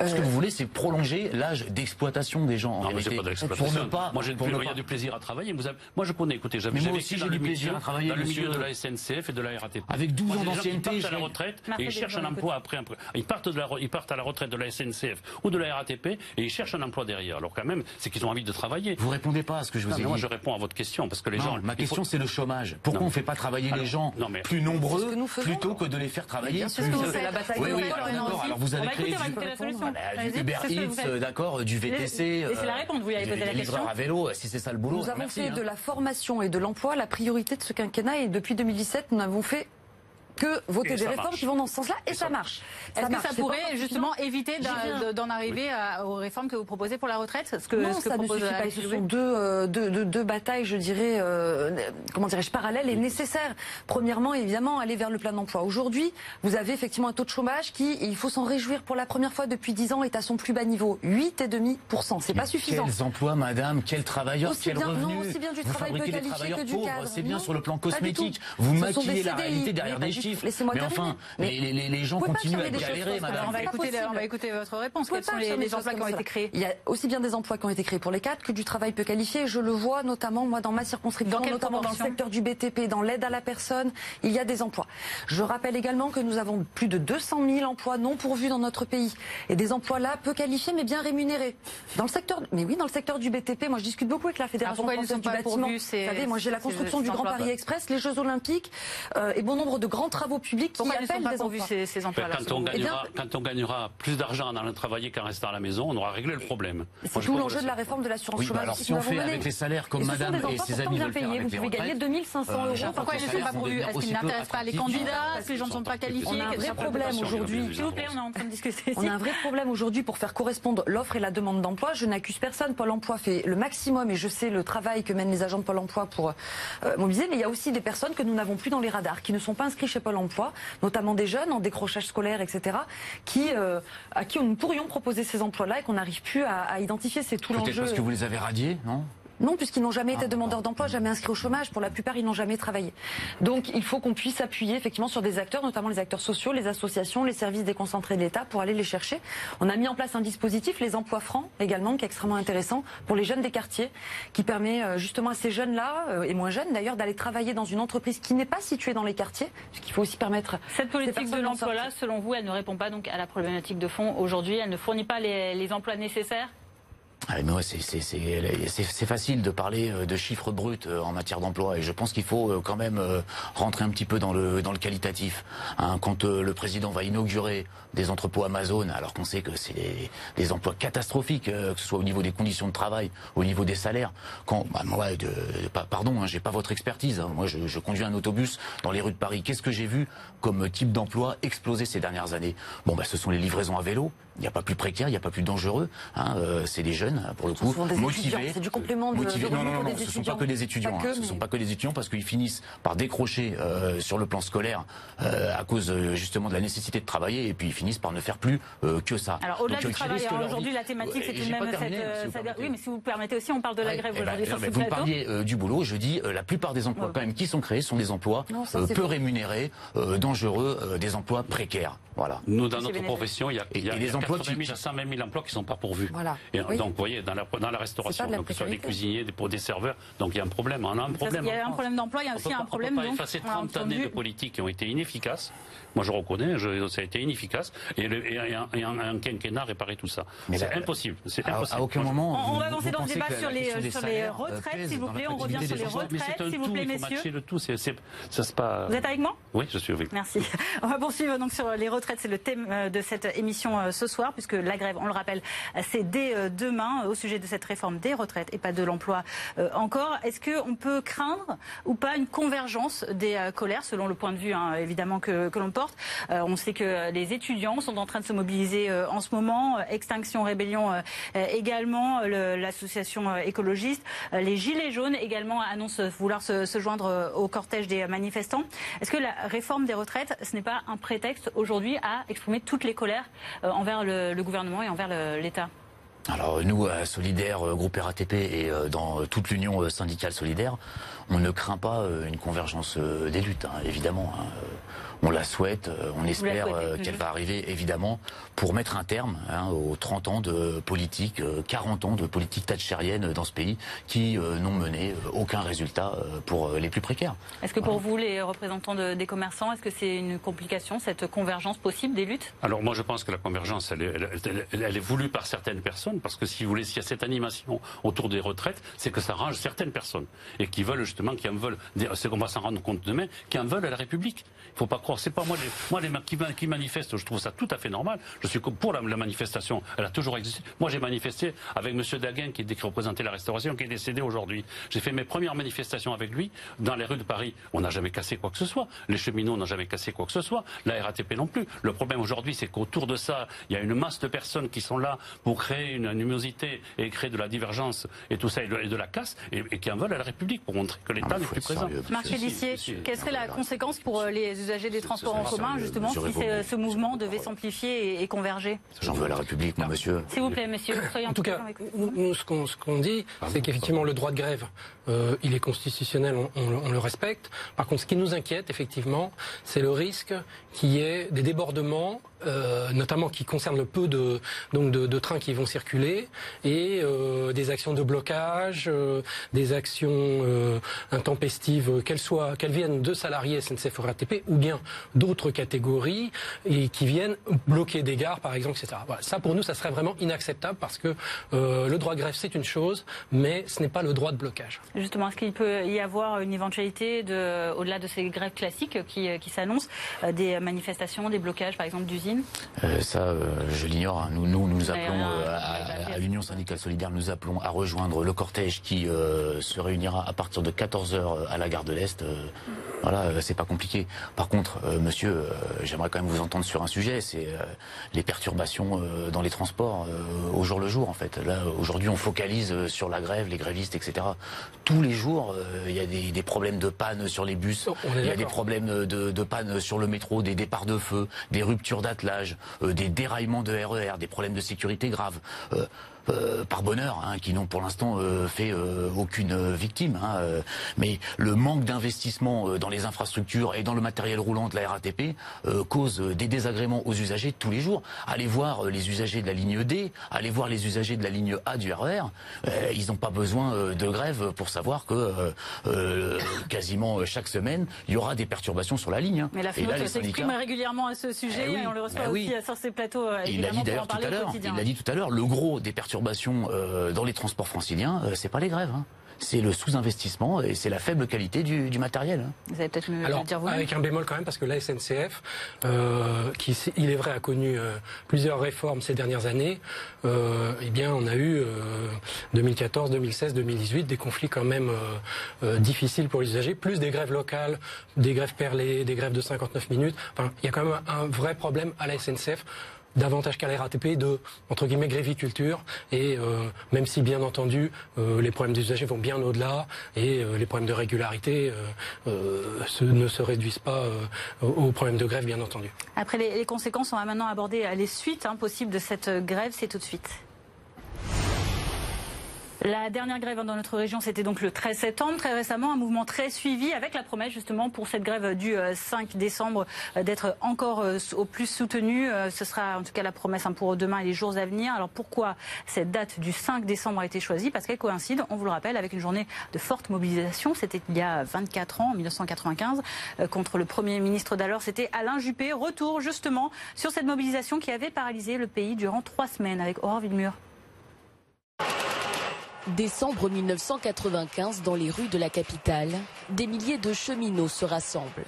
ce que vous voulez, c'est prolonger l'âge d'exploitation des gens. en Non, mais c'est vérité. pas de pour ne pas. Moi, j'ai pour ne pas- du plaisir à travailler. Vous avez- Moi, je connais, écoutez, j'avais Mais aussi, j'ai du plaisir à travailler, dans le milieu de la SNCF et de la RATP. Avec 12 Moi, ans d'ancienneté, partent à la retraite et ils cherchent un emploi après. Ils partent, de la, re- ils partent à la retraite de la SNCF ou de la RATP et ils cherchent un emploi derrière. Alors quand même, c'est qu'ils ont envie de travailler. Vous répondez pas à ce que je vous Non, ai mais moi, dit. je réponds à votre question parce que les Non, gens. ma question faut- c'est le chômage. Pourquoi Non. on ne fait pas travailler Alors, les gens non, mais- C'est plus nombreux que nous faisons. plutôt que de les faire travailler bien sûr, plus ce que vous euh, faites. la bataille Oui, de oui, d'accord. Alors vous on va du, Uber c'est Eats, euh, d'accord, du VTC. La vous avez posé la livreurs question. à vélo, si c'est ça le boulot. Nous avons fait hein. de la formation et de l'emploi la priorité de ce quinquennat et depuis 2017, nous n'avons fait que voter Et des réformes marche. qui vont dans ce sens-là et, Et ça ça marche. Est-ce que ça pourrait justement éviter d'en- arriver à- aux réformes que vous proposez pour la retraite ce que, non, ce que ça ne suffit pas. Ce sont deux, euh, deux, deux- deux batailles, je dirais, euh, comment dirais-je, parallèles et nécessaires. Premièrement, évidemment, aller vers le plein emploi. Aujourd'hui, vous avez effectivement un taux de chômage qui, il faut s'en réjouir, pour la première fois depuis 10 ans, est à son plus bas niveau, 8,5%. C'est pas suffisant. Quels emplois, madame? Quels travailleurs? Aussi Quels bien- revenus? non, aussi bien du Vous travail peu fabriquez des qualifié travailleurs que du pauvres, cadre. c'est bien Non, sur le plan cosmétique. Vous maquillez la réalité derrière des tout. Chiffres. Laissez-moi Mais terminer. enfin, Mais les, les- les gens continuent à galérer, madame. on va écouter, possible. on va écouter votre réponse. Quels sont les, les des emplois qui ont été créés Il y a aussi bien des emplois qui ont été créés pour les cadres que du travail peu qualifié. Je le vois notamment, moi, dans ma circonscription, Dans notamment dans le secteur du BTP, dans l'aide à la personne, il y a des emplois. Je rappelle également que nous avons plus de 200 000 emplois non pourvus dans notre pays. Et des emplois là, peu qualifiés, mais bien rémunérés. Dans le secteur, mais oui, dans le secteur du BTP, moi, je discute beaucoup avec la Fédération pourquoi ils ne française du bâtiment. Vous savez, moi, j'ai la construction du Grand Paris Express, les Jeux Olympiques, euh, et bon nombre de grands travaux publics qui ne sont appellent pas des emplois. ces, ces emplois-là quand, on Eh bien- gagnera, quand on gagnera plus d'argent en allant travailler qu'en restant à la maison, on aura réglé le problème. C'est tout l'enjeu de la réforme de l'assurance Oui, bah chômage alors si on fait avec les salaires comme Et ce sont madame des et emplois ses amis bien payés. Vous les pouvez gagner retraites, 2500 euh, euros Pourquoi ils ne sont pas pourvus Est-ce qu'ils n'intéressent pas les candidats Est-ce que les gens ne sont pas qualifiés On a un vrai problème aujourd'hui. S'il vous plaît, on est en train de discuter. On a un vrai problème aujourd'hui pour faire correspondre l'offre et la demande d'emploi. Je n'accuse personne. Pôle emploi fait le maximum et je sais le travail que mènent les agents de Pôle emploi pour euh, mobiliser. Mais il y a aussi des personnes que nous n'avons plus dans les radars, qui ne sont pas inscrits chez Pôle emploi, notamment des jeunes en décrochage scolaire, etc., qui, euh, à qui nous pourrions proposer ces emplois-là et qu'on n'arrive plus à, à identifier. C'est tout Peut-être l'enjeu. parce que vous les avez radiés, non? Non, puisqu'ils n'ont jamais été Ah, demandeurs d'emploi, jamais inscrits au chômage. Pour la plupart, ils n'ont jamais travaillé. Donc, il faut qu'on puisse appuyer effectivement sur des acteurs, notamment les acteurs sociaux, les associations, les services déconcentrés de l'État, pour aller les chercher. On a mis en place un dispositif, les emplois francs également, qui est extrêmement intéressant pour les jeunes des quartiers, qui permet euh, justement à ces jeunes-là, euh, et moins jeunes d'ailleurs, d'aller travailler dans une entreprise qui n'est pas située dans les quartiers, puisqu'il faut aussi permettre Cette politique de l'emploi-là, selon vous, elle ne répond pas donc à la problématique de fond aujourd'hui? Elle ne fournit pas les, les emplois nécessaires? Ah, mais ouais, c'est- facile de parler euh, de chiffres bruts euh, en matière d'emploi et je pense qu'il faut euh, quand même rentrer un petit peu dans le, dans le qualitatif. Hein, quand le président va inaugurer des entrepôts Amazon, alors qu'on sait que c'est des, des emplois catastrophiques, que ce soit au niveau des conditions de travail, au niveau des salaires. Quand, bah, moi, de, pa- pardon, hein, j'ai pas votre expertise. hein. moi, je, je conduis un autobus dans les rues de Paris. Qu'est-ce que j'ai vu comme type d'emploi exploser ces dernières années? Bon, bah, ce sont les livraisons à vélo. Il n'y a pas plus précaire, il n'y a pas plus dangereux. Hein, euh, c'est des jeunes, pour le Ce sont coup, des motivés. étudiants. C'est du complément de- motivés. de Non, non, non, des ce ne sont pas que des étudiants. Que, hein. Ce ne mais- sont pas que des étudiants parce qu'ils finissent par décrocher euh, sur le plan scolaire euh, à cause euh, justement de la nécessité de travailler et puis ils finissent par ne faire plus euh, que ça. Alors au-delà du euh, travail, leur aujourd'hui la thématique c'est tout de même cette. terminé, euh, si vous c'est-à-dire- permettez. oui, mais si vous permettez aussi, on parle de la Ouais, grève eh ben, aujourd'hui vous parliez euh, du boulot, je dis euh, la plupart des emplois quand même qui sont créés sont des emplois euh, peu rémunérés, euh, dangereux, euh, des emplois précaires. Voilà. Nous, dans notre profession, il y a, il y Et- les emplois 80 000 qui- à 120 000 emplois qui ne sont pas pourvus. Voilà. Et Oui. Donc, vous voyez, dans la, dans la restauration, la donc, que ce soit des cuisiniers, des, pour des serveurs, donc il y a un problème. On a un Ça, problème. Il y a un problème d'emploi, il y a aussi un pas- on problème peut pas effacer on a 30 années de entendu- politique qui ont été inefficaces. Moi, je reconnais, je- ça a été inefficace. Et, le- et un, et un- un quinquennat réparer tout ça. Mais C'est impossible. C'est À, impossible. à aucun moment. On, vous- va avancer dans le débat sur les, question des sur les salaires, euh, retraites, s'il vous plaît. On revient sur les retraites, s'il vous plaît, messieurs. le tout. C'est, c'est, ça se pas. Vous êtes avec moi? Oui, je suis avec vous. Merci. On va poursuivre donc sur les retraites. C'est le thème euh, de cette émission euh, ce soir. Puisque la grève, on le rappelle, c'est dès demain au sujet de cette réforme des retraites et pas de l'emploi encore. Est-ce qu'on peut craindre ou pas une convergence des colères, selon le point de vue hein, évidemment que, l'on porte? On sait que les étudiants sont en train de se mobiliser en ce moment. Extinction Rébellion également, l'association écologiste. Les Gilets jaunes également annoncent vouloir se, se joindre au cortège des manifestants. Est-ce que la réforme des retraites, ce n'est pas un prétexte aujourd'hui à exprimer toutes les colères euh, le, gouvernement et envers l'État alors nous, à Solidaire, euh, groupe RATP et euh, dans toute l'union syndicale solidaire, on ne craint pas une convergence des luttes, hein, évidemment. Hein on la souhaite, euh, on espère euh, qu'elle va arriver évidemment pour mettre un terme hein, aux 30 ans de politique, 40 euh, ans de politique thatchérienne dans ce pays qui n'ont mené aucun résultat pour les plus précaires. Est-ce que pour vous, les représentants des commerçants, est-ce que c'est une complication, cette convergence possible des luttes? Alors moi je pense que la convergence, elle est, voulue par certaines personnes, parce que si vous voulez, s'il y a cette animation autour des retraites, c'est que ça range certaines personnes et qui veulent justement, qui en veulent, c'est qu'on va s'en rendre compte demain, qui en veulent à la République. Il ne faut pas c'est pas moi, les, moi les, qui, qui manifestent, je trouve ça tout à fait normal. Je suis pour la, manifestation. Elle a toujours existé. Moi, j'ai manifesté avec M. Daguin, qui, qui représentait la restauration, qui est décédé aujourd'hui. J'ai fait mes premières manifestations avec lui dans les rues de Paris. On n'a jamais cassé quoi que ce soit. Les cheminots n'ont jamais cassé quoi que ce soit. La RATP non plus. Le problème aujourd'hui, c'est qu'autour de ça, il y a une masse de personnes qui sont là pour créer une animosité et créer de la divergence et tout ça et de, la casse et, qui en veulent à la République pour montrer que l'État n'est plus présent. Marc Félissier, quelle serait la conséquence pour euh, les usagers des transports en commun, justement, si ce mouvement devait s'amplifier et, converger J'en veux à la République, moi, monsieur. S'il vous plaît, monsieur. en tout cas, nous, ce qu'on dit, c'est qu'effectivement, le droit de grève, euh, il est constitutionnel, on, le respecte. Par contre, ce qui nous inquiète, effectivement, c'est le risque qu'il y ait des débordements euh, notamment qui concernent le peu de, donc de, trains qui vont circuler, et euh, des actions de blocage, des actions intempestives, qu'elles soient, qu'elles viennent de salariés SNCF RATP ou bien d'autres catégories et qui viennent bloquer des gares, par exemple, etc. Ça, pour nous, ça serait vraiment inacceptable parce que euh, le droit de grève, c'est une chose, mais ce n'est pas le droit de blocage. Justement, est-ce qu'il peut y avoir une éventualité, de, au-delà de ces grèves classiques qui, qui s'annoncent, euh, des manifestations, des blocages, par exemple, d'usines euh, Ça, je l'ignore. Hein. Nous, nous, nous appelons à, l'Union syndicale solidaire, nous appelons à rejoindre le cortège qui se réunira à partir de 14 h à la gare de l'Est. voilà, c'est pas compliqué. Par contre, monsieur, j'aimerais quand même vous entendre sur un sujet, c'est les perturbations dans les transports au jour le jour, en fait. Là, aujourd'hui, on focalise sur la grève, les grévistes, etc. Tous les jours, il y a des, problèmes de panne sur les bus, il y a des problèmes de, panne sur le métro, des départs de feu, des ruptures d'attelage, des déraillements de RER, des problèmes de sécurité graves. Euh, par bonheur, hein, qui n'ont pour l'instant euh, fait euh, aucune victime. Hein, mais le manque d'investissement dans les infrastructures et dans le matériel roulant de la RATP cause des désagréments aux usagers tous les jours. Allez voir les usagers de la ligne D, allez voir les usagers de la ligne A du RER. E ils n'ont pas besoin de grève pour savoir que quasiment chaque semaine, il y aura des perturbations sur la ligne. Hein. Mais la FNOT s'exprime régulièrement à ce sujet eh et on le reçoit bah aussi sur ces plateaux. il l'a dit d'ailleurs tout à l'heure. Il l'a dit tout à l'heure. Le gros des perturbations euh, dans les transports franciliens, euh, c'est pas les grèves. Hein. c'est le sous-investissement et c'est la faible qualité du, matériel. Hein. Vous allez peut-être me Alors, dire vous Avec un bémol quand même, parce que la SNCF, euh, qui il est vrai a connu plusieurs réformes ces dernières années, eh bien on a eu 2014, 2016, 2018 des conflits quand même difficiles pour les usagers, plus des grèves locales, des grèves perlées, des grèves de 59 minutes. Enfin, il y a quand même un vrai problème à la SNCF davantage qu'à la RATP de entre guillemets gréviculture et euh, même si bien entendu euh, les problèmes des usagers vont bien au-delà et euh, les problèmes de régularité ne se réduisent pas aux problèmes de grève bien entendu. Après les, conséquences, on va maintenant aborder les suites hein, possibles de cette grève, c'est tout de suite. La dernière grève dans notre région, c'était donc le 13 septembre. Très récemment, un mouvement très suivi avec la promesse justement pour cette grève du 5 euh, décembre euh, d'être encore euh, au plus soutenue. Ce sera en tout cas la promesse hein, pour demain et les jours à venir. Alors pourquoi cette date du 5 décembre a été choisie? Parce qu'elle coïncide, on vous le rappelle, avec une journée de forte mobilisation. C'était il y a 24 ans, en 1995, contre le Premier ministre d'alors. C'était Alain Juppé. Retour justement sur cette mobilisation qui avait paralysé le pays durant trois semaines avec Aurore Villemur. Décembre 1995, dans les rues de la capitale, des milliers de cheminots se rassemblent.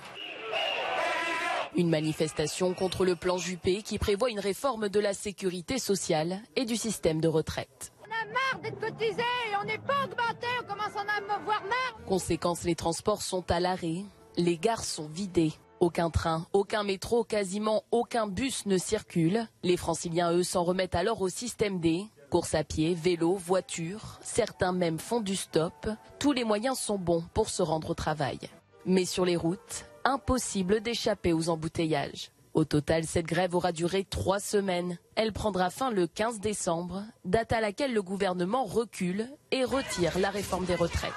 Une manifestation contre le plan Juppé qui prévoit une réforme de la sécurité sociale et du système de retraite. On a marre d'être cotisés, on n'est pas augmenté, on commence à en avoir marre. Conséquence, les transports sont à l'arrêt, les gares sont vidées. Aucun train, aucun métro, quasiment aucun bus ne circule. Les franciliens, eux, s'en remettent alors au système D. Course à pied, vélo, voiture, certains même font du stop. Tous les moyens sont bons pour se rendre au travail. Mais sur les routes, impossible d'échapper aux embouteillages. Au total, cette grève aura duré trois semaines. Elle prendra fin le 15 décembre, date à laquelle le gouvernement recule et retire la réforme des retraites.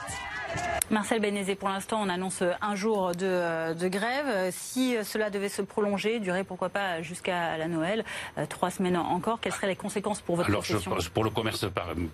Marcel Bénézé, pour l'instant, on annonce un jour de, de, grève. Si cela devait se prolonger, durer pourquoi pas jusqu'à la Noël, euh, trois semaines encore, quelles seraient les conséquences pour votre Alors, je, pour le commerce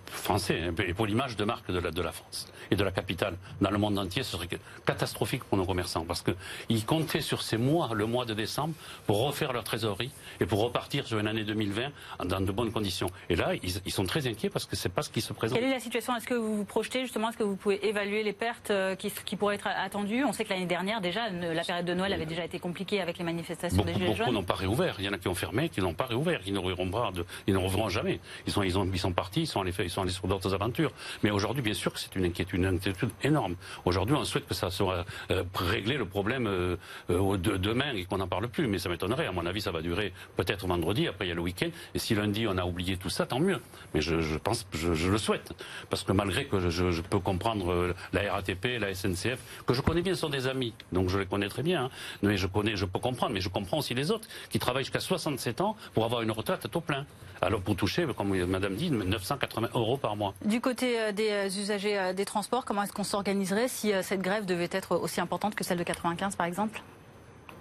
français hein, et pour l'image de marque de la, de la France et de la capitale dans le monde entier, ce serait catastrophique pour nos commerçants parce qu'ils comptaient sur ces mois, le mois de décembre, pour refaire leur trésorerie et pour repartir sur une année 2020 dans de bonnes conditions. Et là, ils, ils sont très inquiets parce que c'est pas ce qui se présente. Quelle est la situation? Est-ce que vous vous projetez justement? Est-ce que vous pouvez évaluer les pertes euh, qui, qui, pourraient être attendues On sait que l'année dernière, déjà, la période de Noël avait déjà été compliquée avec les manifestations beaucoup, des Gilets Beaucoup n'ont pas réouvert. Il y en a qui ont fermé, qui n'ont pas réouvert, ils ne rouvriront jamais. Ils sont, ils, ont, ils sont partis, ils sont allés, ils sont allés sur d'autres aventures. Mais aujourd'hui, bien sûr que c'est une inquiétude, une inquiétude énorme. Aujourd'hui, on souhaite que ça soit euh, réglé le problème euh, euh, de, demain et qu'on n'en parle plus. Mais ça m'étonnerait. À mon avis, ça va durer peut-être vendredi. Après, il y a le week-end. Et si lundi, on a oublié tout ça, tant mieux. Mais je, je pense, je, je, le souhaite. Parce que malgré que je, je peux comprendre la RATP, la SNCF, que je connais bien, sont des amis, donc je les connais très bien. Hein. Mais je connais, je peux comprendre, mais je comprends aussi les autres qui travaillent jusqu'à 67 ans pour avoir une retraite à taux plein. Alors pour toucher, comme Madame dit, 980 euros par mois. Du côté des usagers des transports, comment est-ce qu'on s'organiserait si cette grève devait être aussi importante que celle de 95, par exemple?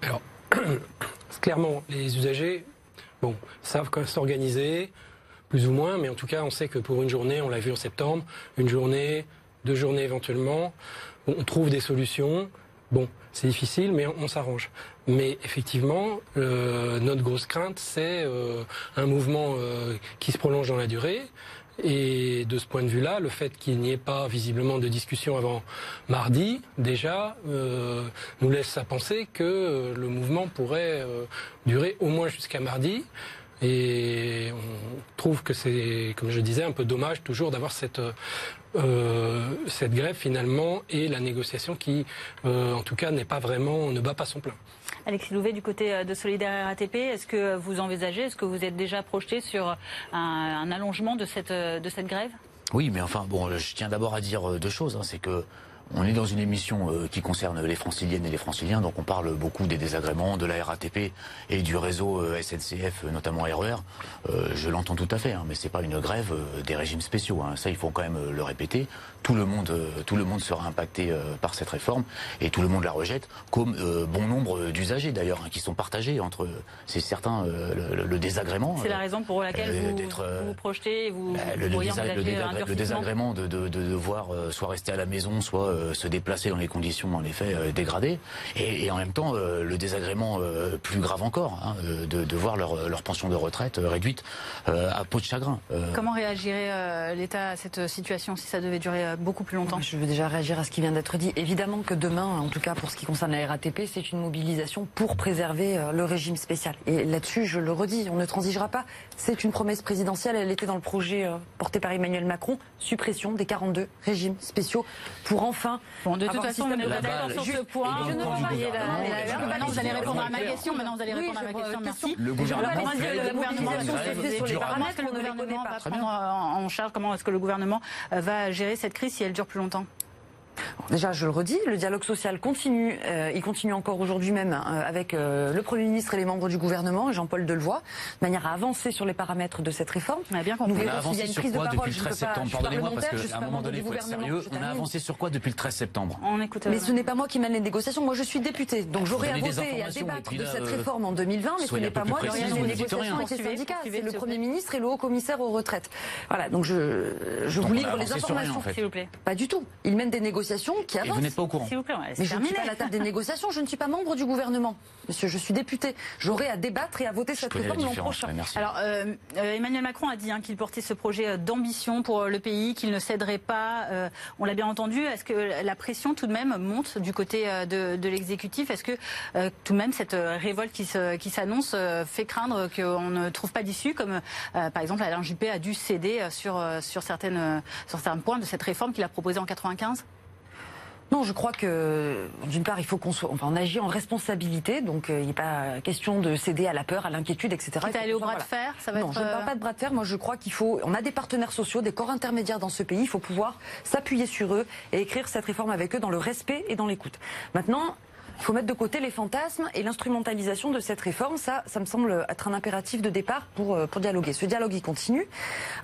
Alors, <clears throat> clairement, les usagers, bon, savent comment s'organiser, plus ou moins, mais en tout cas, on sait que pour une journée, on l'a vu en septembre, une journée, deux journées éventuellement, on trouve des solutions. Bon, c'est difficile, mais on, s'arrange. Mais effectivement, euh, notre grosse crainte, c'est euh, un mouvement euh, qui se prolonge dans la durée. Et de ce point de vue-là, le fait qu'il n'y ait pas visiblement de discussion avant mardi, déjà, nous laisse à penser que le mouvement pourrait durer au moins jusqu'à mardi. Et on trouve que c'est, comme je disais, un peu dommage toujours d'avoir cette euh, cette grève finalement et la négociation qui, euh, en tout cas, n'est pas vraiment, ne bat pas son plein. Alexis Louvet, du côté de Solidaire RATP, est-ce que vous envisagez, est-ce que vous êtes déjà projeté sur un, un allongement de cette, de cette grève? Oui, mais enfin, bon, je tiens d'abord à dire deux choses. Hein, c'est que on est dans une émission euh, qui concerne les franciliennes et les franciliens, donc on parle beaucoup des désagréments de la RATP et du réseau euh, SNCF, notamment RER. Euh, je l'entends tout à fait, hein, mais c'est pas une grève euh, des régimes spéciaux. Hein. Ça, il faut quand même le répéter. Tout le monde, euh, tout le monde sera impacté euh, par cette réforme et tout le monde la rejette, comme bon nombre d'usagers d'ailleurs, hein, qui sont partagés entre, c'est certain, le, le, désagrément. C'est la raison pour laquelle vous, vous, vous projetez et vous, bah, le, vous le, le, désagrément de, de, de devoir soit rester à la maison, soit se déplacer dans les conditions en effet euh, dégradées et, et, en même temps euh, le désagrément euh, plus grave encore hein, de, de, voir leur, leur, pension de retraite réduite à peau de chagrin. Comment réagirait l'État à cette situation si ça devait durer longtemps Je veux déjà réagir à ce qui vient d'être dit. Évidemment que demain, en tout cas pour ce qui concerne la RATP, c'est une mobilisation pour préserver le régime spécial. Et là-dessus, je le redis, on ne transigera pas. C'est une promesse présidentielle, elle était dans le projet porté par Emmanuel Macron, suppression des 42 régimes spéciaux pour enfin Bon, de toute façon, pas d'accord sur ce point. Je ne pas Maintenant, vous allez répondre à ma question. Maintenant, vous allez répondre à ma question. Merci. Le gouvernement, sur les paramètres, le gouvernement va prendre en charge. Comment est-ce que le gouvernement va gérer cette crise si elle dure plus longtemps? Déjà, je le redis, le dialogue social continue. Euh, il continue encore aujourd'hui même euh, avec euh, le Premier ministre et les membres du gouvernement, Jean-Paul Delevoye, de manière à avancer sur les paramètres de cette réforme. On a bien compris. Nous verrons s'il y a une prise de parole. Depuis le 13 septembre, pardonnez-moi, parce qu'à un moment donné, il faut être sérieux. On a avancé sur quoi depuis le 13 septembre On écoute. Mais ce n'est pas moi qui mène les négociations. Moi, je suis député, donc j'aurai à voter et à débattre de cette réforme en 2020, mais ce n'est pas moi qui mène les négociations avec les syndicats. C'est le Premier ministre et le Haut Commissaire aux retraites. Voilà. Donc je je vous livre les informations. S'il vous plaît. Pas du tout. Il mène des négociations. Qui Et avance. vous n'êtes pas au courant. S'il vous plaît, ouais, c'est Mais je ne suis pas à la table des négociations, je ne suis pas membre du gouvernement. Monsieur, je suis député. J'aurai à débattre et à voter cette connais la réforme l'an prochain. ouais, merci. Alors, euh, euh, Emmanuel Macron a dit hein, qu'il portait ce projet euh, d'ambition pour le pays, qu'il ne céderait pas. euh, on l'a bien entendu. Est-ce que la pression tout de même monte du côté de, de l'exécutif? Est-ce que euh, tout de même cette révolte qui s'annonce fait craindre qu'on ne trouve pas d'issue, comme euh, par exemple Alain Juppé a dû céder sur sur certaines sur certains points de cette réforme qu'il a proposée en 95 Non, je crois que d'une part, il faut qu'on soit, enfin, on agit en responsabilité, donc euh, il n'est pas question de céder à la peur, à l'inquiétude, etc. Quitte à aller au bras de fer, ça va non, être, je ne parle euh, pas de bras de fer. Moi, je crois qu'il faut. On a des partenaires sociaux, des corps intermédiaires dans ce pays. Il faut pouvoir s'appuyer sur eux et écrire cette réforme avec eux dans le respect et dans l'écoute. Maintenant. Il faut mettre de côté les fantasmes et l'instrumentalisation de cette réforme. Ça, ça me semble être un impératif de départ pour, euh, pour dialoguer. Ce dialogue, il continue.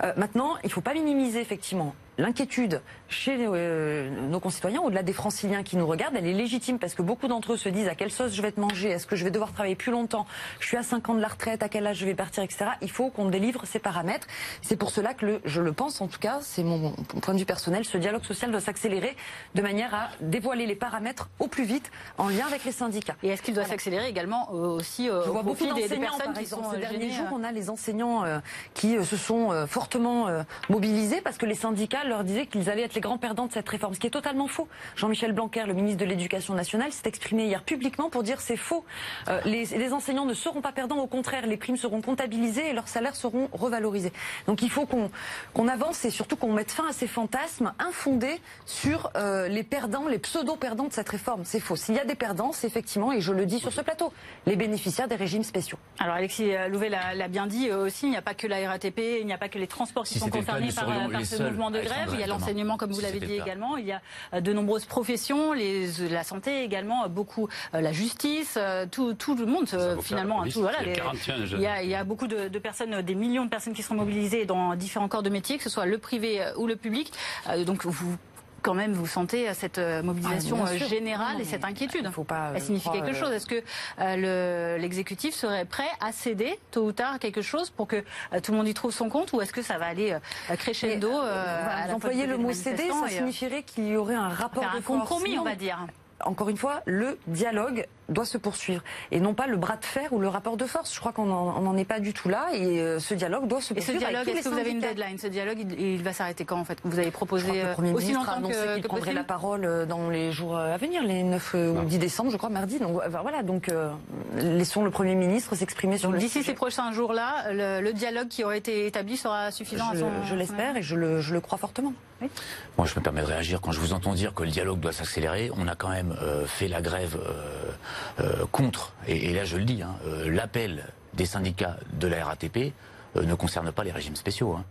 Euh, maintenant, il ne faut pas minimiser effectivement l'inquiétude chez euh, nos concitoyens, au-delà des franciliens qui nous regardent, elle est légitime parce que beaucoup d'entre eux se disent à quelle sauce je vais être mangé, est-ce que je vais devoir travailler plus longtemps, je suis à 5 ans de la retraite, à quel âge je vais partir, etc. Il faut qu'on délivre ces paramètres. C'est pour cela que le, je le pense, en tout cas, c'est mon, point de vue personnel, ce dialogue social doit s'accélérer de manière à dévoiler les paramètres au plus vite en lien avec les syndicats. Et est-ce qu'il doit s'accélérer également euh, aussi euh, Je au vois beaucoup des, des d'enseignants, personnes par qui exemple. sont Ces euh, derniers jours, euh, on a les enseignants euh, qui euh, se sont euh, fortement euh, mobilisés parce que les syndicats leur disaient qu'ils allaient être les grands perdants de cette réforme, ce qui est totalement faux. Jean-Michel Blanquer, le ministre de l'Éducation nationale, s'est exprimé hier publiquement pour dire c'est faux. Euh, les, les enseignants ne seront pas perdants, au contraire, les primes seront comptabilisées et leurs salaires seront revalorisés. Donc il faut qu'on avance et surtout qu'on mette fin à ces fantasmes infondés sur euh, les perdants, les pseudo-perdants de cette réforme. C'est faux. S'il y a des perdants, c'est effectivement, et je le dis sur ce plateau, les bénéficiaires des régimes spéciaux. Alors Alexis Louvet l'a bien dit euh, aussi, il n'y a pas que la RATP, il n'y a pas que les transports qui Si sont concernés par, ce mouvement de grève. Il y a l'enseignement, comme vous Si l'avez dit également. Il y a euh, de nombreuses professions, les, la santé également, euh, beaucoup euh, la justice, euh, tout, tout le monde euh, avocats, finalement. hein, police, tout, voilà, il y a les- 41 jeunes. il y a, il y a beaucoup de, de personnes, euh, des millions de personnes qui seront mobilisées dans différents corps de métier, que ce soit le privé euh, ou le public. Euh, donc vous quand même vous sentez euh, cette euh, mobilisation Ah, euh, générale et cette inquiétude. il faut pas, Elle signifie quelque chose. Est-ce que euh, le- l'exécutif serait prêt à céder tôt ou tard quelque chose pour que euh, tout le monde y trouve son compte ou est-ce que ça va aller euh, crescendo vous employez le mot céder, ça signifierait qu'il y aurait un rapport de un force. compromis, on va dire. Encore une fois, le dialogue doit se poursuivre et non pas le bras de fer ou le rapport de force. Je crois qu'on n'en est pas du tout là et euh, ce dialogue doit se Et ce poursuivre. dialogue, est-ce que vous avez une deadline? Ce dialogue, il, il va s'arrêter quand en fait? Vous avez Je proposé crois que le euh, Premier aussi ministre a longtemps annoncé que, qu'il que prendrait possible? la parole euh, dans les jours à venir, les 9 euh, ou 10 décembre, je crois, mardi. Donc voilà, donc euh, laissons le Premier ministre s'exprimer sur Donc le d'ici sujet. ces prochains jours-là, le, le dialogue qui aurait été établi sera suffisant à Je, son. je l'espère et je le, je le crois fortement. Moi, je me permets de réagir. Quand je vous entends dire que le dialogue doit s'accélérer, on a quand même euh, fait la grève contre, et, et là je le dis, hein, euh, l'appel des syndicats de la RATP euh, ne concerne pas les régimes spéciaux. hein.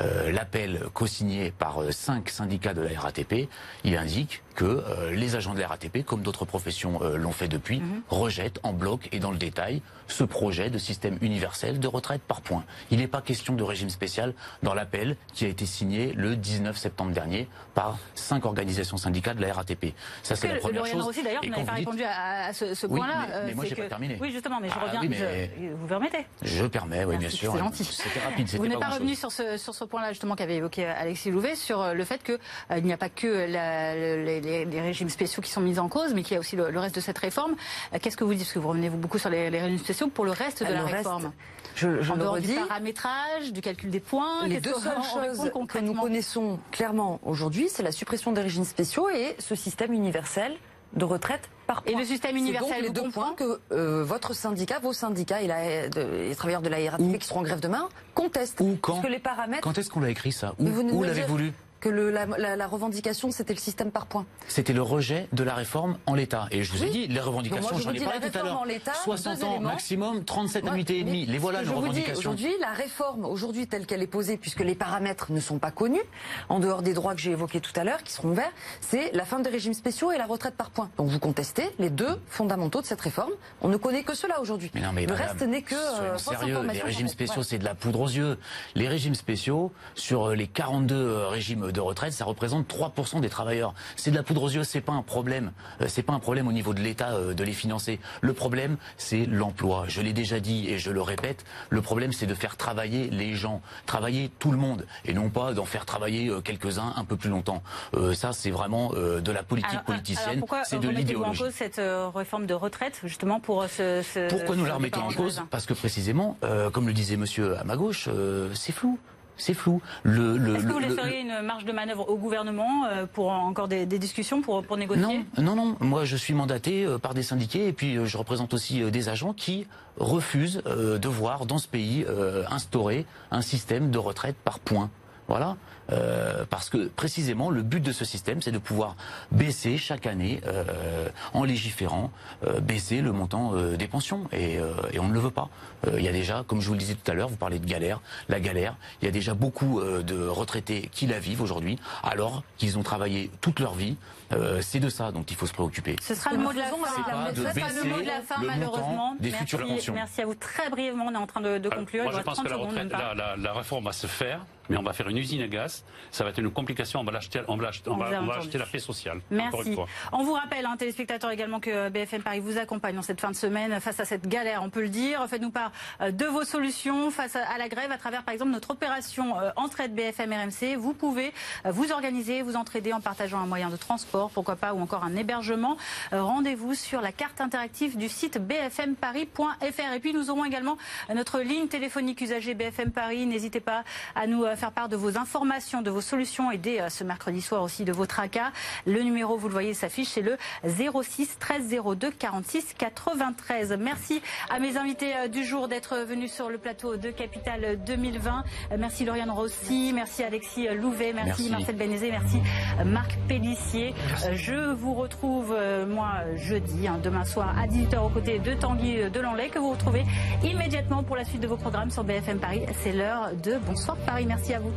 Euh, L'appel co-signé par euh, cinq syndicats de la RATP, il indique que euh, les agents de la RATP, comme d'autres professions euh, l'ont fait depuis, rejettent en bloc et dans le détail ce projet de système universel de retraite par points. Il n'est pas question de régime spécial dans l'appel qui a été signé le 19 septembre dernier par cinq organisations syndicales de la RATP. Ça, c'est la première le chose. Rossi, d'ailleurs, vous n'avez pas dites- répondu à, à ce, ce Oui, point-là. mais- mais moi, j'ai pas terminé. Oui, justement, mais je Ah, reviens. oui, mais- je- vous permettez Je permets, oui, bien Merci, sûr. c'est gentil. C'était rapide, c'était Vous n'êtes pas pas revenu sur ce, sur ce point-là justement qu'avait évoqué Alexis Louvet sur euh, le fait qu'il n'y a pas que la- les, régimes spéciaux qui sont mis en cause, mais qu'il y a aussi le, le reste de cette réforme. Euh, Qu'est-ce que vous dites? Parce que vous revenez beaucoup sur les, les régimes spéciaux pour le reste de Le la reste, réforme. Je, je en dehors du paramétrage, du calcul des points. Les deux seules <laughs> choses que nous connaissons clairement aujourd'hui, c'est la suppression des régimes spéciaux et ce système universel de retraite par Et points. le système universel, donc les deux points que euh, votre syndicat, vos syndicats et, la- de- les travailleurs de la RATP qui seront en grève demain contestent. Ou quand Parce que les paramètres. Quand est-ce qu'on l'a écrit ça? Où, où l'avez-vous lu Que le- la, la- la revendication, c'était le système par points. C'était le rejet de la réforme en l'état. Et je vous ai dit, les revendications, je j'en vous ai parlé tout à l'heure. en l'état, 60 deux ans éléments. maximum, 37 annuités et demie. Les voilà, je dis, revendications. Aujourd'hui, la réforme, aujourd'hui telle qu'elle est posée, puisque les paramètres ne sont pas connus, en dehors des droits que j'ai évoqués tout à l'heure, qui seront ouverts, c'est la fin des régimes spéciaux et la retraite par points. Donc vous contestez les deux fondamentaux de cette réforme. On ne connaît que cela aujourd'hui. Mais non, mais Le madame, reste n'est que euh, sérieux. Les régimes spéciaux, c'est de la poudre aux yeux. Les régimes spéciaux, sur euh, les 42 euh, régimes de retraite, ça représente 3% des travailleurs. C'est de la poudre aux yeux, c'est pas un problème. Euh, c'est pas un problème au niveau de l'État euh, de les financer. Le problème, c'est l'emploi. Je l'ai déjà dit et je le répète, le problème, c'est de faire travailler les gens, travailler tout le monde, et non pas d'en faire travailler euh, quelques-uns un peu plus longtemps. Euh, ça, c'est vraiment euh, de la politique Alors, politicienne, pourquoi c'est de l'idéologie. cause cette euh, réforme de retraite, justement, pour euh, ce... ce- Pourquoi nous la remettons en cause? Parce que précisément, euh, comme le disait monsieur à ma gauche, euh, c'est flou. C'est flou. Le, le, Est-ce que vous laisseriez une marge de manœuvre au gouvernement euh, pour encore des, des discussions, pour, pour négocier? Non, non, non. Moi, je suis mandaté euh, par des syndiqués et puis euh, je représente aussi des agents qui refusent de voir dans ce pays instaurer un système de retraite par points. Voilà. Euh, parce que précisément le but de ce système, c'est de pouvoir baisser chaque année, euh, en légiférant, euh, baisser le montant euh, des pensions. Et, euh, et on ne le veut pas. Euh, Il y a déjà, comme je vous le disais tout à l'heure, vous parlez de galère, la galère. Il y a déjà beaucoup euh, de retraités qui la vivent aujourd'hui, alors qu'ils ont travaillé toute leur vie. Euh, c'est de ça dont il faut se préoccuper. Ce sera le mot de la fin. C'est pas de Ce sera le mot de la baisser fin, le malheureusement. montant des merci, futures pensions. merci à vous. Très brièvement, on est en train de, de conclure. Moi, Il je vous pense reste que la, 30 secondes, retraite, même pas. la, la- la réforme va se faire, mais on va faire une usine à gaz. Ça va être une complication. On va l'acheter, on va, l'acheter- on va- on acheter la paix sociale. Merci. On vous rappelle, hein, téléspectateurs également, que BFM Paris vous accompagne dans cette fin de semaine face à cette galère, on peut le dire. Faites-nous part euh, de vos solutions face à la grève à travers, par exemple, notre opération euh, Entraide BFM RMC. Vous pouvez euh, vous organiser, vous entraider en partageant un moyen de transport, pourquoi pas, ou encore un hébergement. Euh, Rendez-vous sur la carte interactive du site bfmparis.fr. Et puis, nous aurons également euh, notre ligne téléphonique usagée BFM Paris. N'hésitez pas à nous euh, faire part de vos informations, de vos solutions et dès euh, ce mercredi soir aussi de vos tracas. Le numéro, vous le voyez, s'affiche, c'est le 06 13 02 46 93. Merci à mes invités euh, du jour d'être venus sur le plateau de Capital 2020. Euh, Merci Lauriane Rossi, merci Alexis Louvet, merci, Merci. Marcel Bénézé, merci Marc Pellissier. Je vous retrouve, moi, jeudi, hein, demain soir à 18h aux côtés de Tanguy Delanlay, que vous retrouvez immédiatement pour la suite de vos programmes sur BFM Paris. C'est l'heure de Bonsoir Paris. Merci à vous.